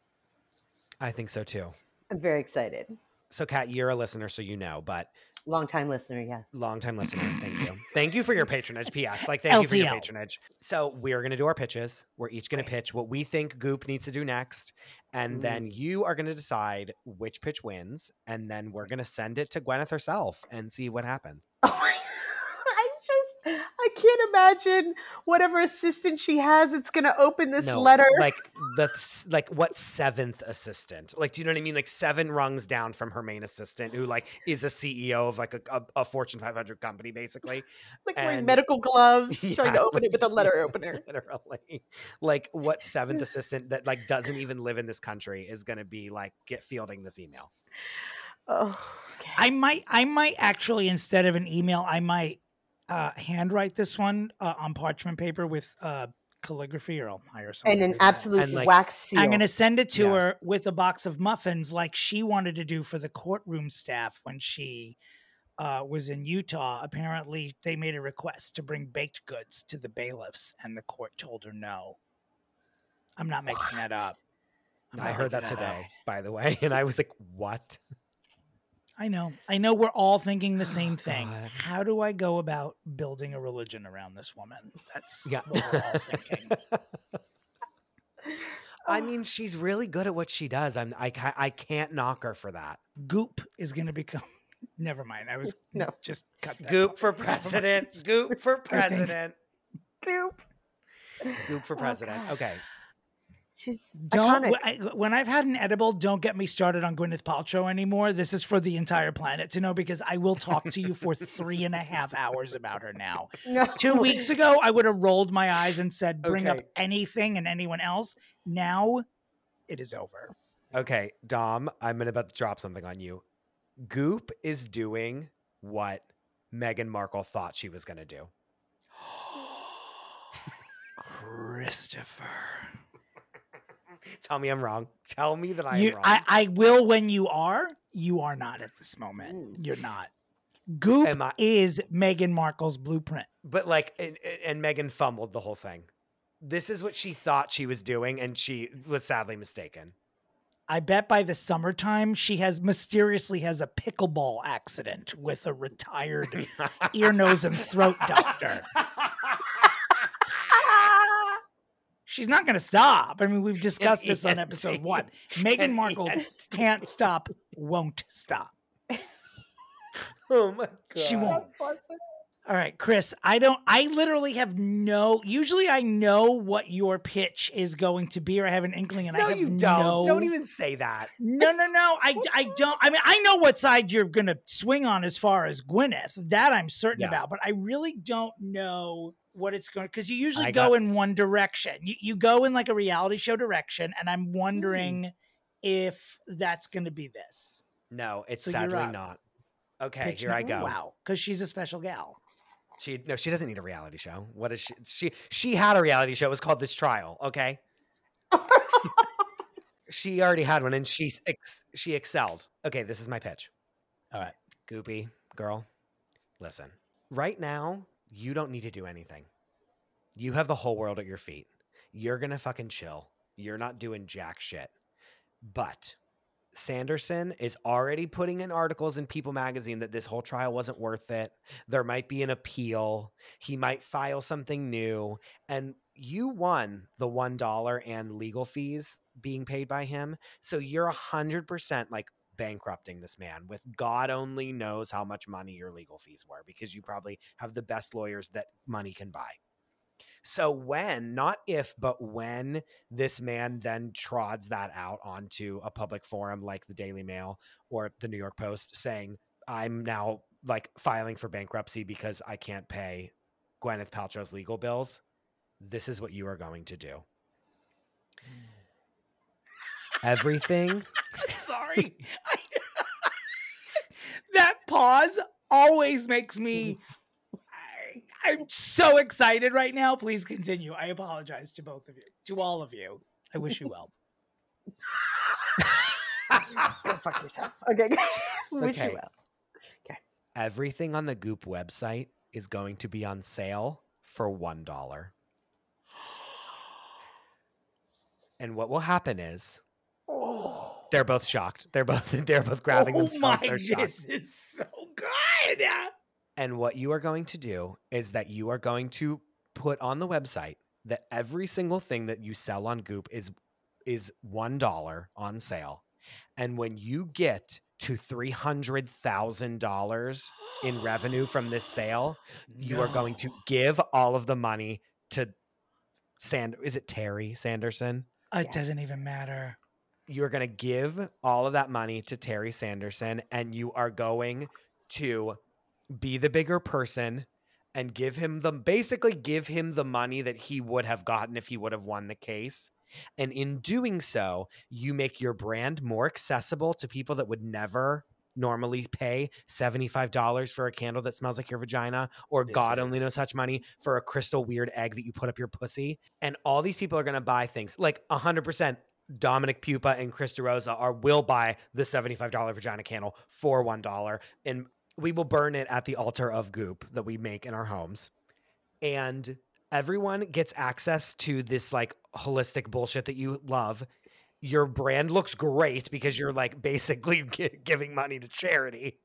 I think so too. I'm very excited. So, Cat, you're a listener, so you know, but Long time listener, yes. long time listener. Thank you. Thank you for your patronage. P.S. Like, thank you for your patronage. So, we're going to do our pitches. We're each going to pitch what we think Goop needs to do next. And then you are going to decide which pitch wins. And then we're going to send it to Gwyneth herself and see what happens. Oh my, I can't imagine whatever assistant she has that's going to open this no, letter. like the like what seventh assistant? Like, do you know what I mean? Like seven rungs down from her main assistant, who like is a CEO of like a, a, a Fortune 500 company, basically. like wearing medical gloves, trying to open it with a letter opener. Literally, like what seventh assistant that like doesn't even live in this country is going to be like get fielding this email? Oh, okay. I might, I might actually instead of an email, I might uh, handwrite this one uh, on parchment paper with uh, calligraphy, or I'll hire someone. and an do that. absolute And, like, wax seal. I'm going to send it to Yes. her with a box of muffins, like she wanted to do for the courtroom staff when she uh, was in Utah. Apparently, they made a request to bring baked goods to the bailiffs, and the court told her no. I'm not making that up. I'm I not heard that making up. today, by the way, and I was like, "What?" I know. I know we're all thinking the same Oh, thing. God. How do I go about building a religion around this woman? That's Yeah. what we're all thinking. I mean, she's really good at what she does. I'm I I can't knock her for that. Goop is going to become. Never mind. I was No. just cut that. Goop part. for president. Goop for president. Goop. Goop for Oh, president. gosh. okay. She's Don't iconic. I- when I've had an edible, don't get me started on Gwyneth Paltrow anymore. This is for the entire planet to know because I will talk to you for three and a half hours about her now. No. Two weeks ago, I would have rolled my eyes and said, "Bring up anything and anyone else." Now, it is over. Okay, Dom, I'm gonna about to drop something on you. Goop is doing what Meghan Markle thought she was gonna do. Christopher. Tell me I'm wrong. Tell me that I am You, wrong. I, I will when you are. You are not at this moment. You're not. Goop Am I- is Meghan Markle's blueprint. but like, and, and Meghan fumbled the whole thing. This is what she thought she was doing, and she was sadly mistaken. I bet by the summertime she has mysteriously has a pickleball accident with a retired ear, nose, and throat doctor. She's not going to stop. I mean, we've discussed this on episode one. Meghan Markle can't stop, won't stop. oh my god. She won't. All right, Chris, I don't, I literally have no, usually I know what your pitch is going to be, or I have an inkling, and I No, have you don't. no. Don't even say that. No, no, no. I, I don't. I mean, I know what side you're going to swing on as far as Gwyneth. That I'm certain Yeah. about, but I really don't know what it's going to, because you usually I go got- in one direction. You, you go in like a reality show direction, and I'm wondering hmm. if that's going to be this. No, it's So sadly not. Okay, Pitch here I go. Wow, because she's a special gal. She no, she doesn't need a reality show. What is she? She she had a reality show. It was called This Trial. Okay. she already had one, and she ex, she excelled. Okay, this is my pitch. All right. Goopy girl, listen. Right now, you don't need to do anything. You have the whole world at your feet. You're gonna fucking chill. You're not doing jack shit. But Sanderson is already putting in articles in People magazine that this whole trial wasn't worth it. There might be an appeal. He might file something new. And you won the $1 and legal fees being paid by him. So you're 100% like bankrupting this man with God only knows how much money your legal fees were because you probably have the best lawyers that money can buy. So when, not if, but when this man then trods that out onto a public forum like the Daily Mail or the New York Post saying, I'm now like filing for bankruptcy because I can't pay Gwyneth Paltrow's legal bills, this is what you are going to do. Everything. Sorry. that pause always makes me I'm so excited right now. Please continue. I apologize to both of you, to all of you. I wish you well. Go fuck yourself. Okay. Wish Okay. you well. Okay. Everything on the Goop website is going to be on sale for $1. And what will happen is oh. they're both shocked. They're both they're both grabbing oh themselves. my, They're shocked. this is so good. And what you are going to do is that you are going to put on the website that every single thing that you sell on Goop is is one dollar on sale. And when you get to three hundred thousand dollars in revenue from this sale, you are going to give all of the money to Sand. Is it Terry Sanderson? It doesn't even matter. you are going to give all of that money to Terry Sanderson and you are going to be the bigger person and give him the basically give him the money that he would have gotten if he would have won the case. And in doing so, you make your brand more accessible to people that would never normally pay $75 for a candle that smells like your vagina or This God only knows such money for a crystal weird egg that you put up your pussy. And all these people are going to buy things like 100% Dominic Pupa and Chris DeRosa are will buy the $75 vagina candle for $1 and we will burn it at the altar of goop that we make in our homes. And everyone gets access to this like holistic bullshit that you love. Your brand looks great because you're like basically gi- giving money to charity.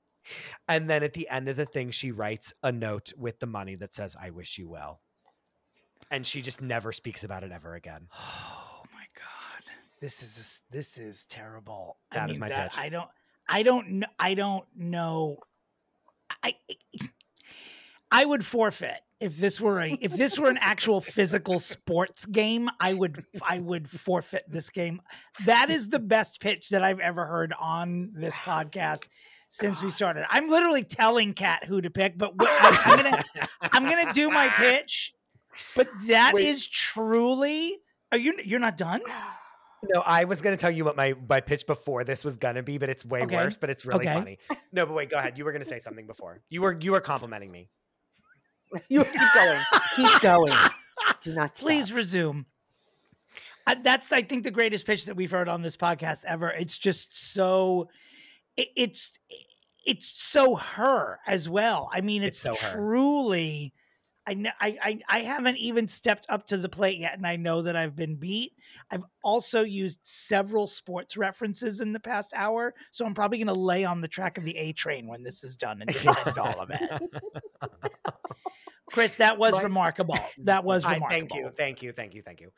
And then at the end of the thing, she writes a note with the money that says, I wish you well. And she just never speaks about it ever again. Oh my god, this is this is terrible. That I is my that, pitch. I don't, I don't, I don't know. I, I would forfeit if this were a if this were an actual physical sports game. I would I would forfeit this game. That is the best pitch that I've ever heard on this podcast since we started. I'm literally telling Cat who to pick, but wait, I, I'm gonna I'm gonna do my pitch. But that is Wait. truly. Are you? You're not done. No, I was going to tell you what my, my pitch before this was going to be, but it's way Okay. worse, but it's really Okay. funny. No, but wait, go ahead. You were going to say something before. You were you were complimenting me. You keep going. Keep going. Do not stop. Please resume. Uh, that's, I think, the greatest pitch that we've heard on this podcast ever. It's just so, it, it's, it's so her as well. I mean, It's it's, so truly. I, kn- I I I haven't even stepped up to the plate yet, and I know that I've been beat. I've also used several sports references in the past hour, so I'm probably going to lay on the track of the A train when this is done and just end all of it. Chris, that was My- remarkable. That was I- remarkable. thank you, thank you, thank you, thank you.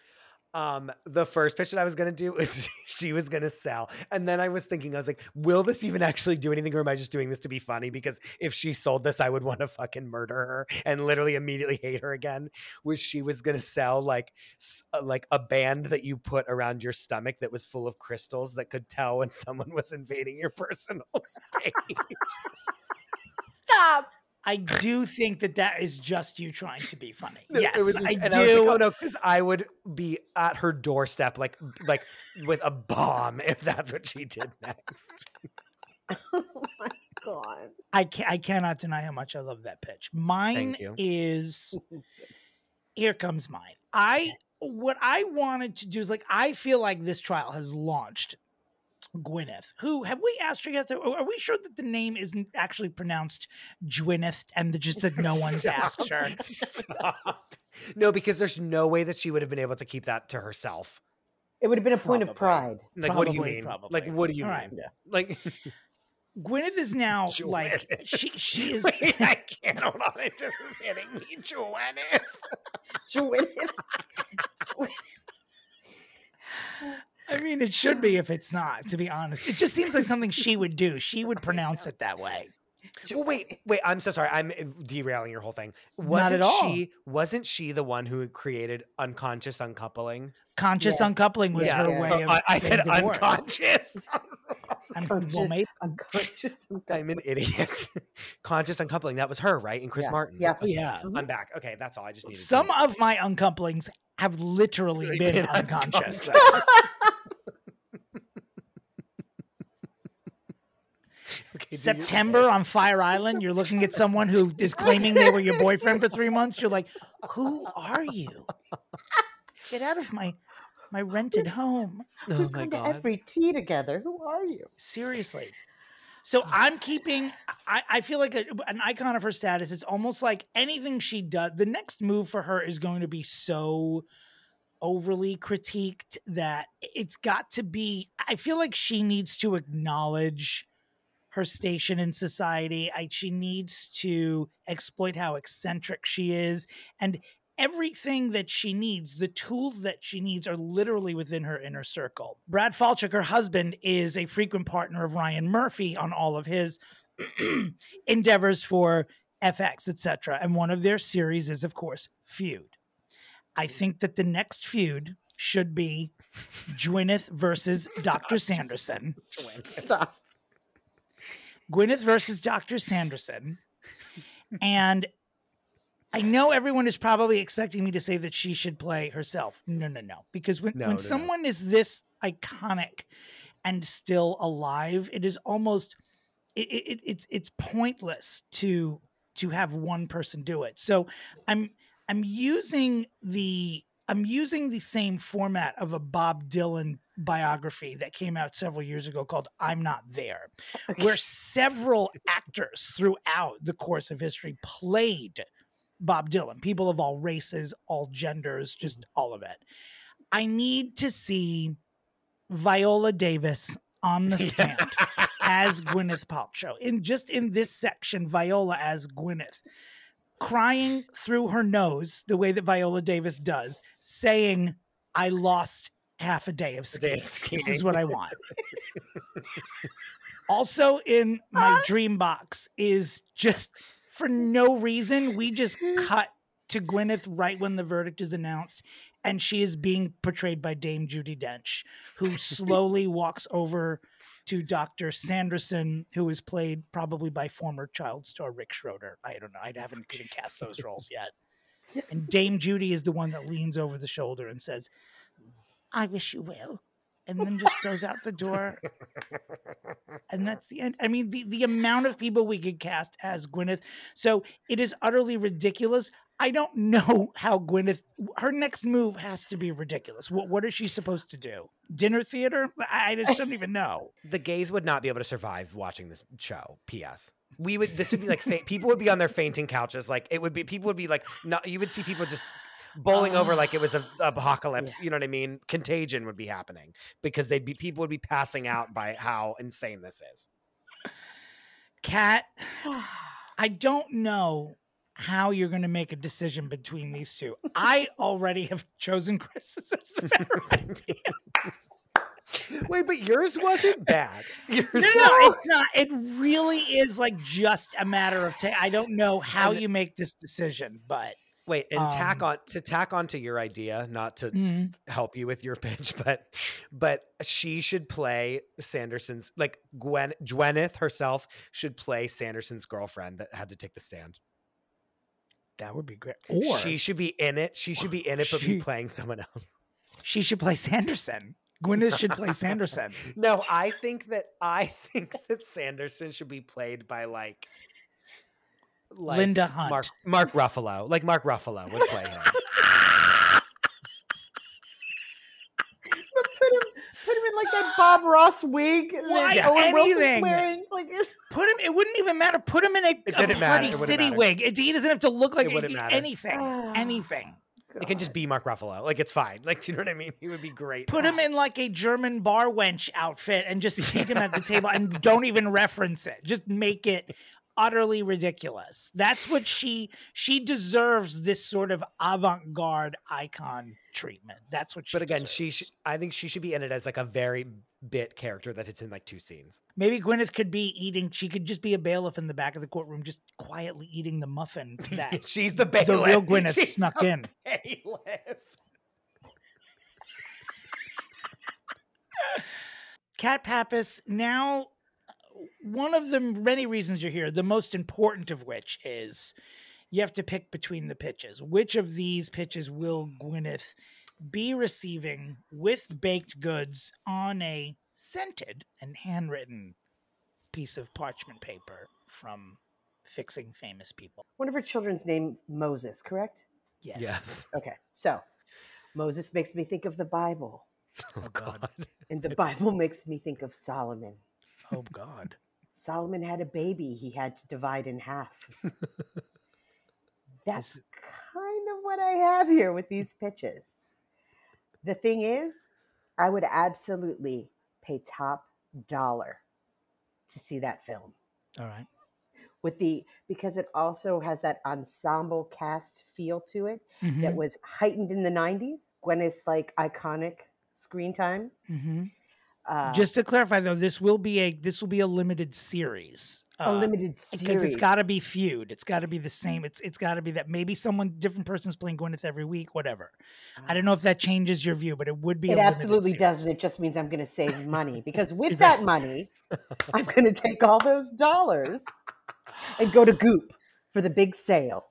Um, the first pitch that I was gonna do was she was gonna sell, and then I was thinking, I was like, will this even actually do anything, or am I just doing this to be funny? Because if she sold this, I would want to fucking murder her and literally immediately hate her again. Was she was gonna sell like uh, like a band that you put around your stomach that was full of crystals that could tell when someone was invading your personal space. Stop. I do think that that is just you trying to be funny. No, yes, was- I and do. I was like, oh no, because I would be at her doorstep, like like with a bomb, if that's what she did next. Oh my god. I ca- I cannot deny how much I love that pitch. Mine you. is here comes mine. I what I wanted to do is like I feel like this trial has launched Gwyneth. Who have we asked her yet? Are we sure that the name isn't actually pronounced Gwyneth and that just that no one's asked her? Stop. No, because there's no way that she would have been able to keep that to herself. It would have been a point of pride. Like, what do you mean? probably. Like, what do you All mean? right. Like, Gwyneth is now like Gwyneth. she she is Wait, I can't hold on. It just is hitting me, Joanna. Gwyneth. I mean, it should be if it's not, to be honest. It just seems like something she would do. She would pronounce it that way. Well, wait, wait. I'm so sorry. I'm derailing your whole thing. Wasn't at all. she? Wasn't she the one who created unconscious uncoupling? Conscious Yes. uncoupling was Yeah. her way oh, of I, I saying said divorce. unconscious. Un- well, maybe. Unconscious. I'm an idiot. Conscious uncoupling. That was her, right? And Chris Yeah, Martin. yeah. Okay, Yeah. I'm back. Okay, that's all. I just needed. to- Some of my uncouplings have literally Really been been unconscious. Okay, do you- September on Fire Island, you're looking at someone who is claiming they were your boyfriend for three months. You're like, who are you? Get out of my my rented home. Oh We've my gone to every tea together. Who are you? Seriously. So oh. I'm keeping. I, I feel like a, an icon of her status. It's almost like anything she does. The next move for her is going to be so overly critiqued that it's got to be. I feel like she needs to acknowledge her station in society. I, she needs to exploit how eccentric she is, and everything that she needs, the tools that she needs, are literally within her inner circle. Brad Falchuk, her husband, is a frequent partner of Ryan Murphy on all of his endeavors for FX, etc. And one of their series is, of course, Feud. I think that the next feud should be Gwyneth versus Dr. Sanderson. Stop. Gwyneth versus Dr. Sanderson. And I know everyone is probably expecting me to say that she should play herself. No, no, no. Because when, No, no, when no. someone is this iconic and still alive, it is almost it, it- it's it's pointless to to have one person do it. So I'm I'm using the I'm using the same format of a Bob Dylan biography that came out several years ago called I'm Not There, where several actors throughout the course of history played Bob Dylan, people of all races, all genders, just mm-hmm. all of it. I need to see Viola Davis on the stand as Gwyneth Paltrow. In just in this section, Viola as Gwyneth, crying through her nose the way that Viola Davis does, saying, "I lost half a day of day skiing. This is what I want." also in my dream box is just for no reason we just hmm. cut to Gwyneth right when the verdict is announced and she is being portrayed by Dame Judi Dench who slowly walks over to Dr. Sanderson who is played probably by former child star Rick Schroder. I don't know. I haven't even cast those roles yet. And Dame Judy is the one that leans over the shoulder and says, "I wish you well." And then just goes out the door and that's the end. I mean, the, the amount of people we could cast as Gwyneth. So it is utterly ridiculous. I don't know how Gwyneth, her next move has to be ridiculous. What, what is she supposed to do? Dinner theater? I, I just don't even know. the gays would not be able to survive watching this show. P.S. We would. This would be like fa- people would be on their fainting couches. Like it would be. People would be like. No, you would see people just bowling over like it was a, a apocalypse. You know what I mean? Contagion would be happening because they'd be people would be passing out by how insane this is. Cat, I don't know how you're going to make a decision between these two. I already have chosen Chris as the better idea. Wait, but yours wasn't bad. Yours No, no, no, it's not. It really is like just a matter of. I don't know how you make this decision, but Wait, and tack Um, on to tack onto your idea, not to mm, help you with your pitch, but but she should play Sanderson's like Gwen Gwyneth herself should play Sanderson's girlfriend that had to take the stand. that would be great. Or she should be in it. She should be in it, but be playing someone else. she should play Sanderson. Gwyneth should play Sanderson. No, I think that I think that Sanderson should be played by like, like Linda Hunt. Mark Mark Ruffalo. Like Mark Ruffalo would play him. put him, put him in like that Bob Ross wig that Why Owen Wilson's anything? wearing. Like, it's- Put him. It wouldn't even matter. Put him in a, It a didn't matter. It City matter. wig. It, he doesn't have to look like It wouldn't a- matter. anything. Ah. anything. It can just be Mark Ruffalo. Like it's fine. Like, do you know what I mean? He would be great. Put him in like a German bar wench outfit and just seat him at the table and don't even reference it. Just make it utterly ridiculous. That's what she she deserves this sort of avant-garde icon treatment. That's what she But again, deserves. she sh- I think she should be in it as like a very bit character that hits in like two scenes. Maybe Gwyneth could be eating. She could just be a bailiff in the back of the courtroom, just quietly eating the muffin that She's the bailiff. the real. Gwyneth She's snuck in. bailiff. Cat Pappas. Now, one of the many reasons you're here, the most important of which is you have to pick between the pitches. Which of these pitches will Gwyneth be receiving with baked goods on a scented and handwritten piece of parchment paper from Fixing Famous People? One of her children's name Moses, correct? Yes. Yes. Okay, so Moses makes me think of the Bible, Oh, oh God. and the Bible makes me think of Solomon. Oh God. Solomon had a baby he had to divide in half. That's kind of what I have here with these pitches. The thing is, I would absolutely pay top dollar to see that film All right. with the because it also has that ensemble cast feel to it that Mhm. was heightened in the 90s Gwyneth's like iconic screen time. Mm-hmm. Uh, Just to clarify, though, this will be a this will be a limited series. a limited series because it's got to be feud. It's got to be the same. It's it's got to be that maybe someone different person's playing Gwyneth every week, whatever. I don't know if that changes your view, but it would be. It absolutely doesn't. It just means I'm going to save money because with that money, I'm going to take all those dollars and go to Goop for the big sale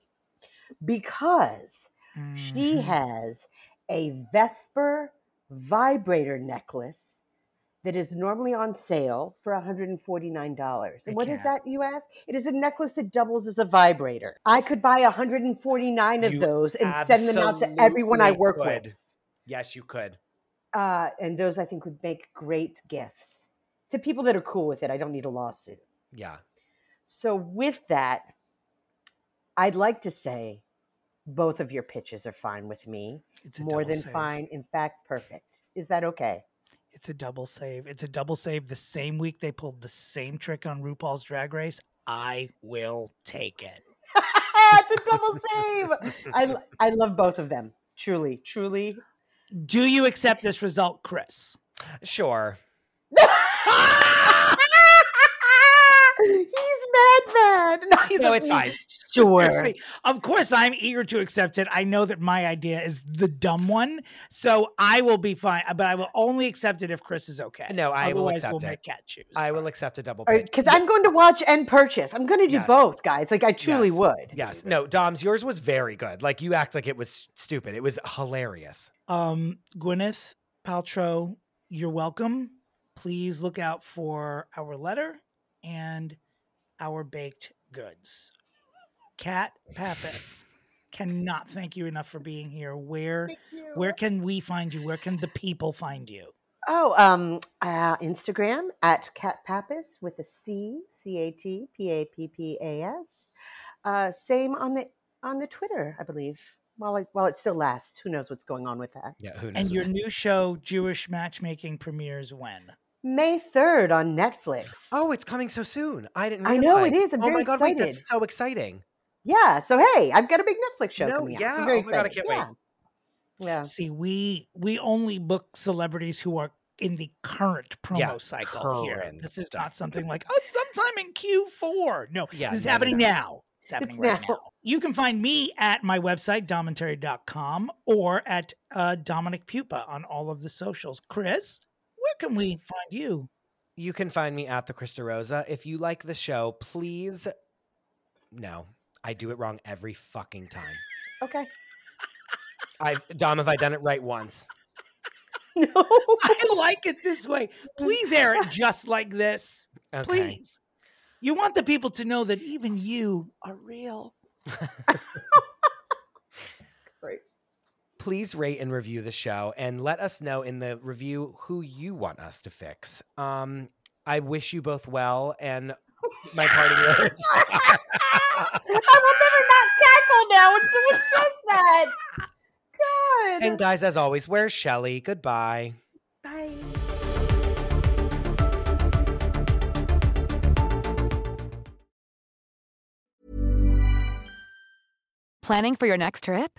because she Mhm. has a Vesper vibrator necklace that is normally on sale for $149. And what is that, you ask? It is a necklace that doubles as a vibrator. I could buy 149 of You those and send them out to everyone I work could. with. Yes, you could. Uh, and those I think would make great gifts to people that are cool with it. I don't need a lawsuit. Yeah. So, with that, I'd like to say both of your pitches are fine with me. It's More than save. fine. In fact, perfect. Is that okay? It's a double save. It's a double save. The same week they pulled the same trick on RuPaul's Drag Race. I will take it. it's a double save. I, I love both of them. Truly, truly. Do you accept this result, Chris? Sure. He's mad, mad. No, he's No, like, it's fine. Sure. Seriously, of course, I'm eager to accept it. I know that my idea is the dumb one, so I will be fine. But I will only accept it if Chris is okay. No, I will accept we'll it. cat choose. I will accept a double pitch. Because I'm going to watch and purchase. I'm going to do Yes. both, guys. Like I truly Yes. would. Yes. No, Dom's yours was very good. Like you act like it was stupid. It was hilarious. Um, Gwyneth Paltrow, you're welcome. Please look out for our letter and our baked goods. Cat Pappas cannot thank you enough for being here. Where where can we find you? Where can the people find you? Oh, um, uh, Instagram at Cat Pappas with a C, C A T P A P P A S. Uh, same on the on the Twitter, I believe. While it, while it still lasts, who knows what's going on with that? Yeah, who knows? And your new show, Jewish Matchmaking, premieres when? May third on Netflix. Oh, it's coming so soon. I didn't. I know it realize. is. I'm oh my very god, wait, that's so exciting. yeah. So hey, I've got a big Netflix show No, coming out. yeah. So I'm very Oh my God, I can't wait. yeah. Yeah. See, we we only book celebrities who are in the current promo Yeah, cycle here. current This is not something like oh, sometime in Q4. No, Yeah, this is no, happening no. now. It's happening It's right now. now. You can find me at my website, dommentary.com, or at uh, Dominic Pupa on all of the socials. Chris, where can we find you? You can find me at the Chris DeRosa. If you like the show, please. No, I do it wrong every fucking time. Okay. I've Dom, have I done it right once? No. I like it this way. Please air it just like this. Okay. Please. You want the people to know that even you are real. Great. Please rate and review the show and let us know in the review who you want us to fix. Um, I wish you both well and my parting words. I will never not cackle now when someone says that. fun. And guys, as always, where's Shelly? Goodbye. Bye. Planning for your next trip?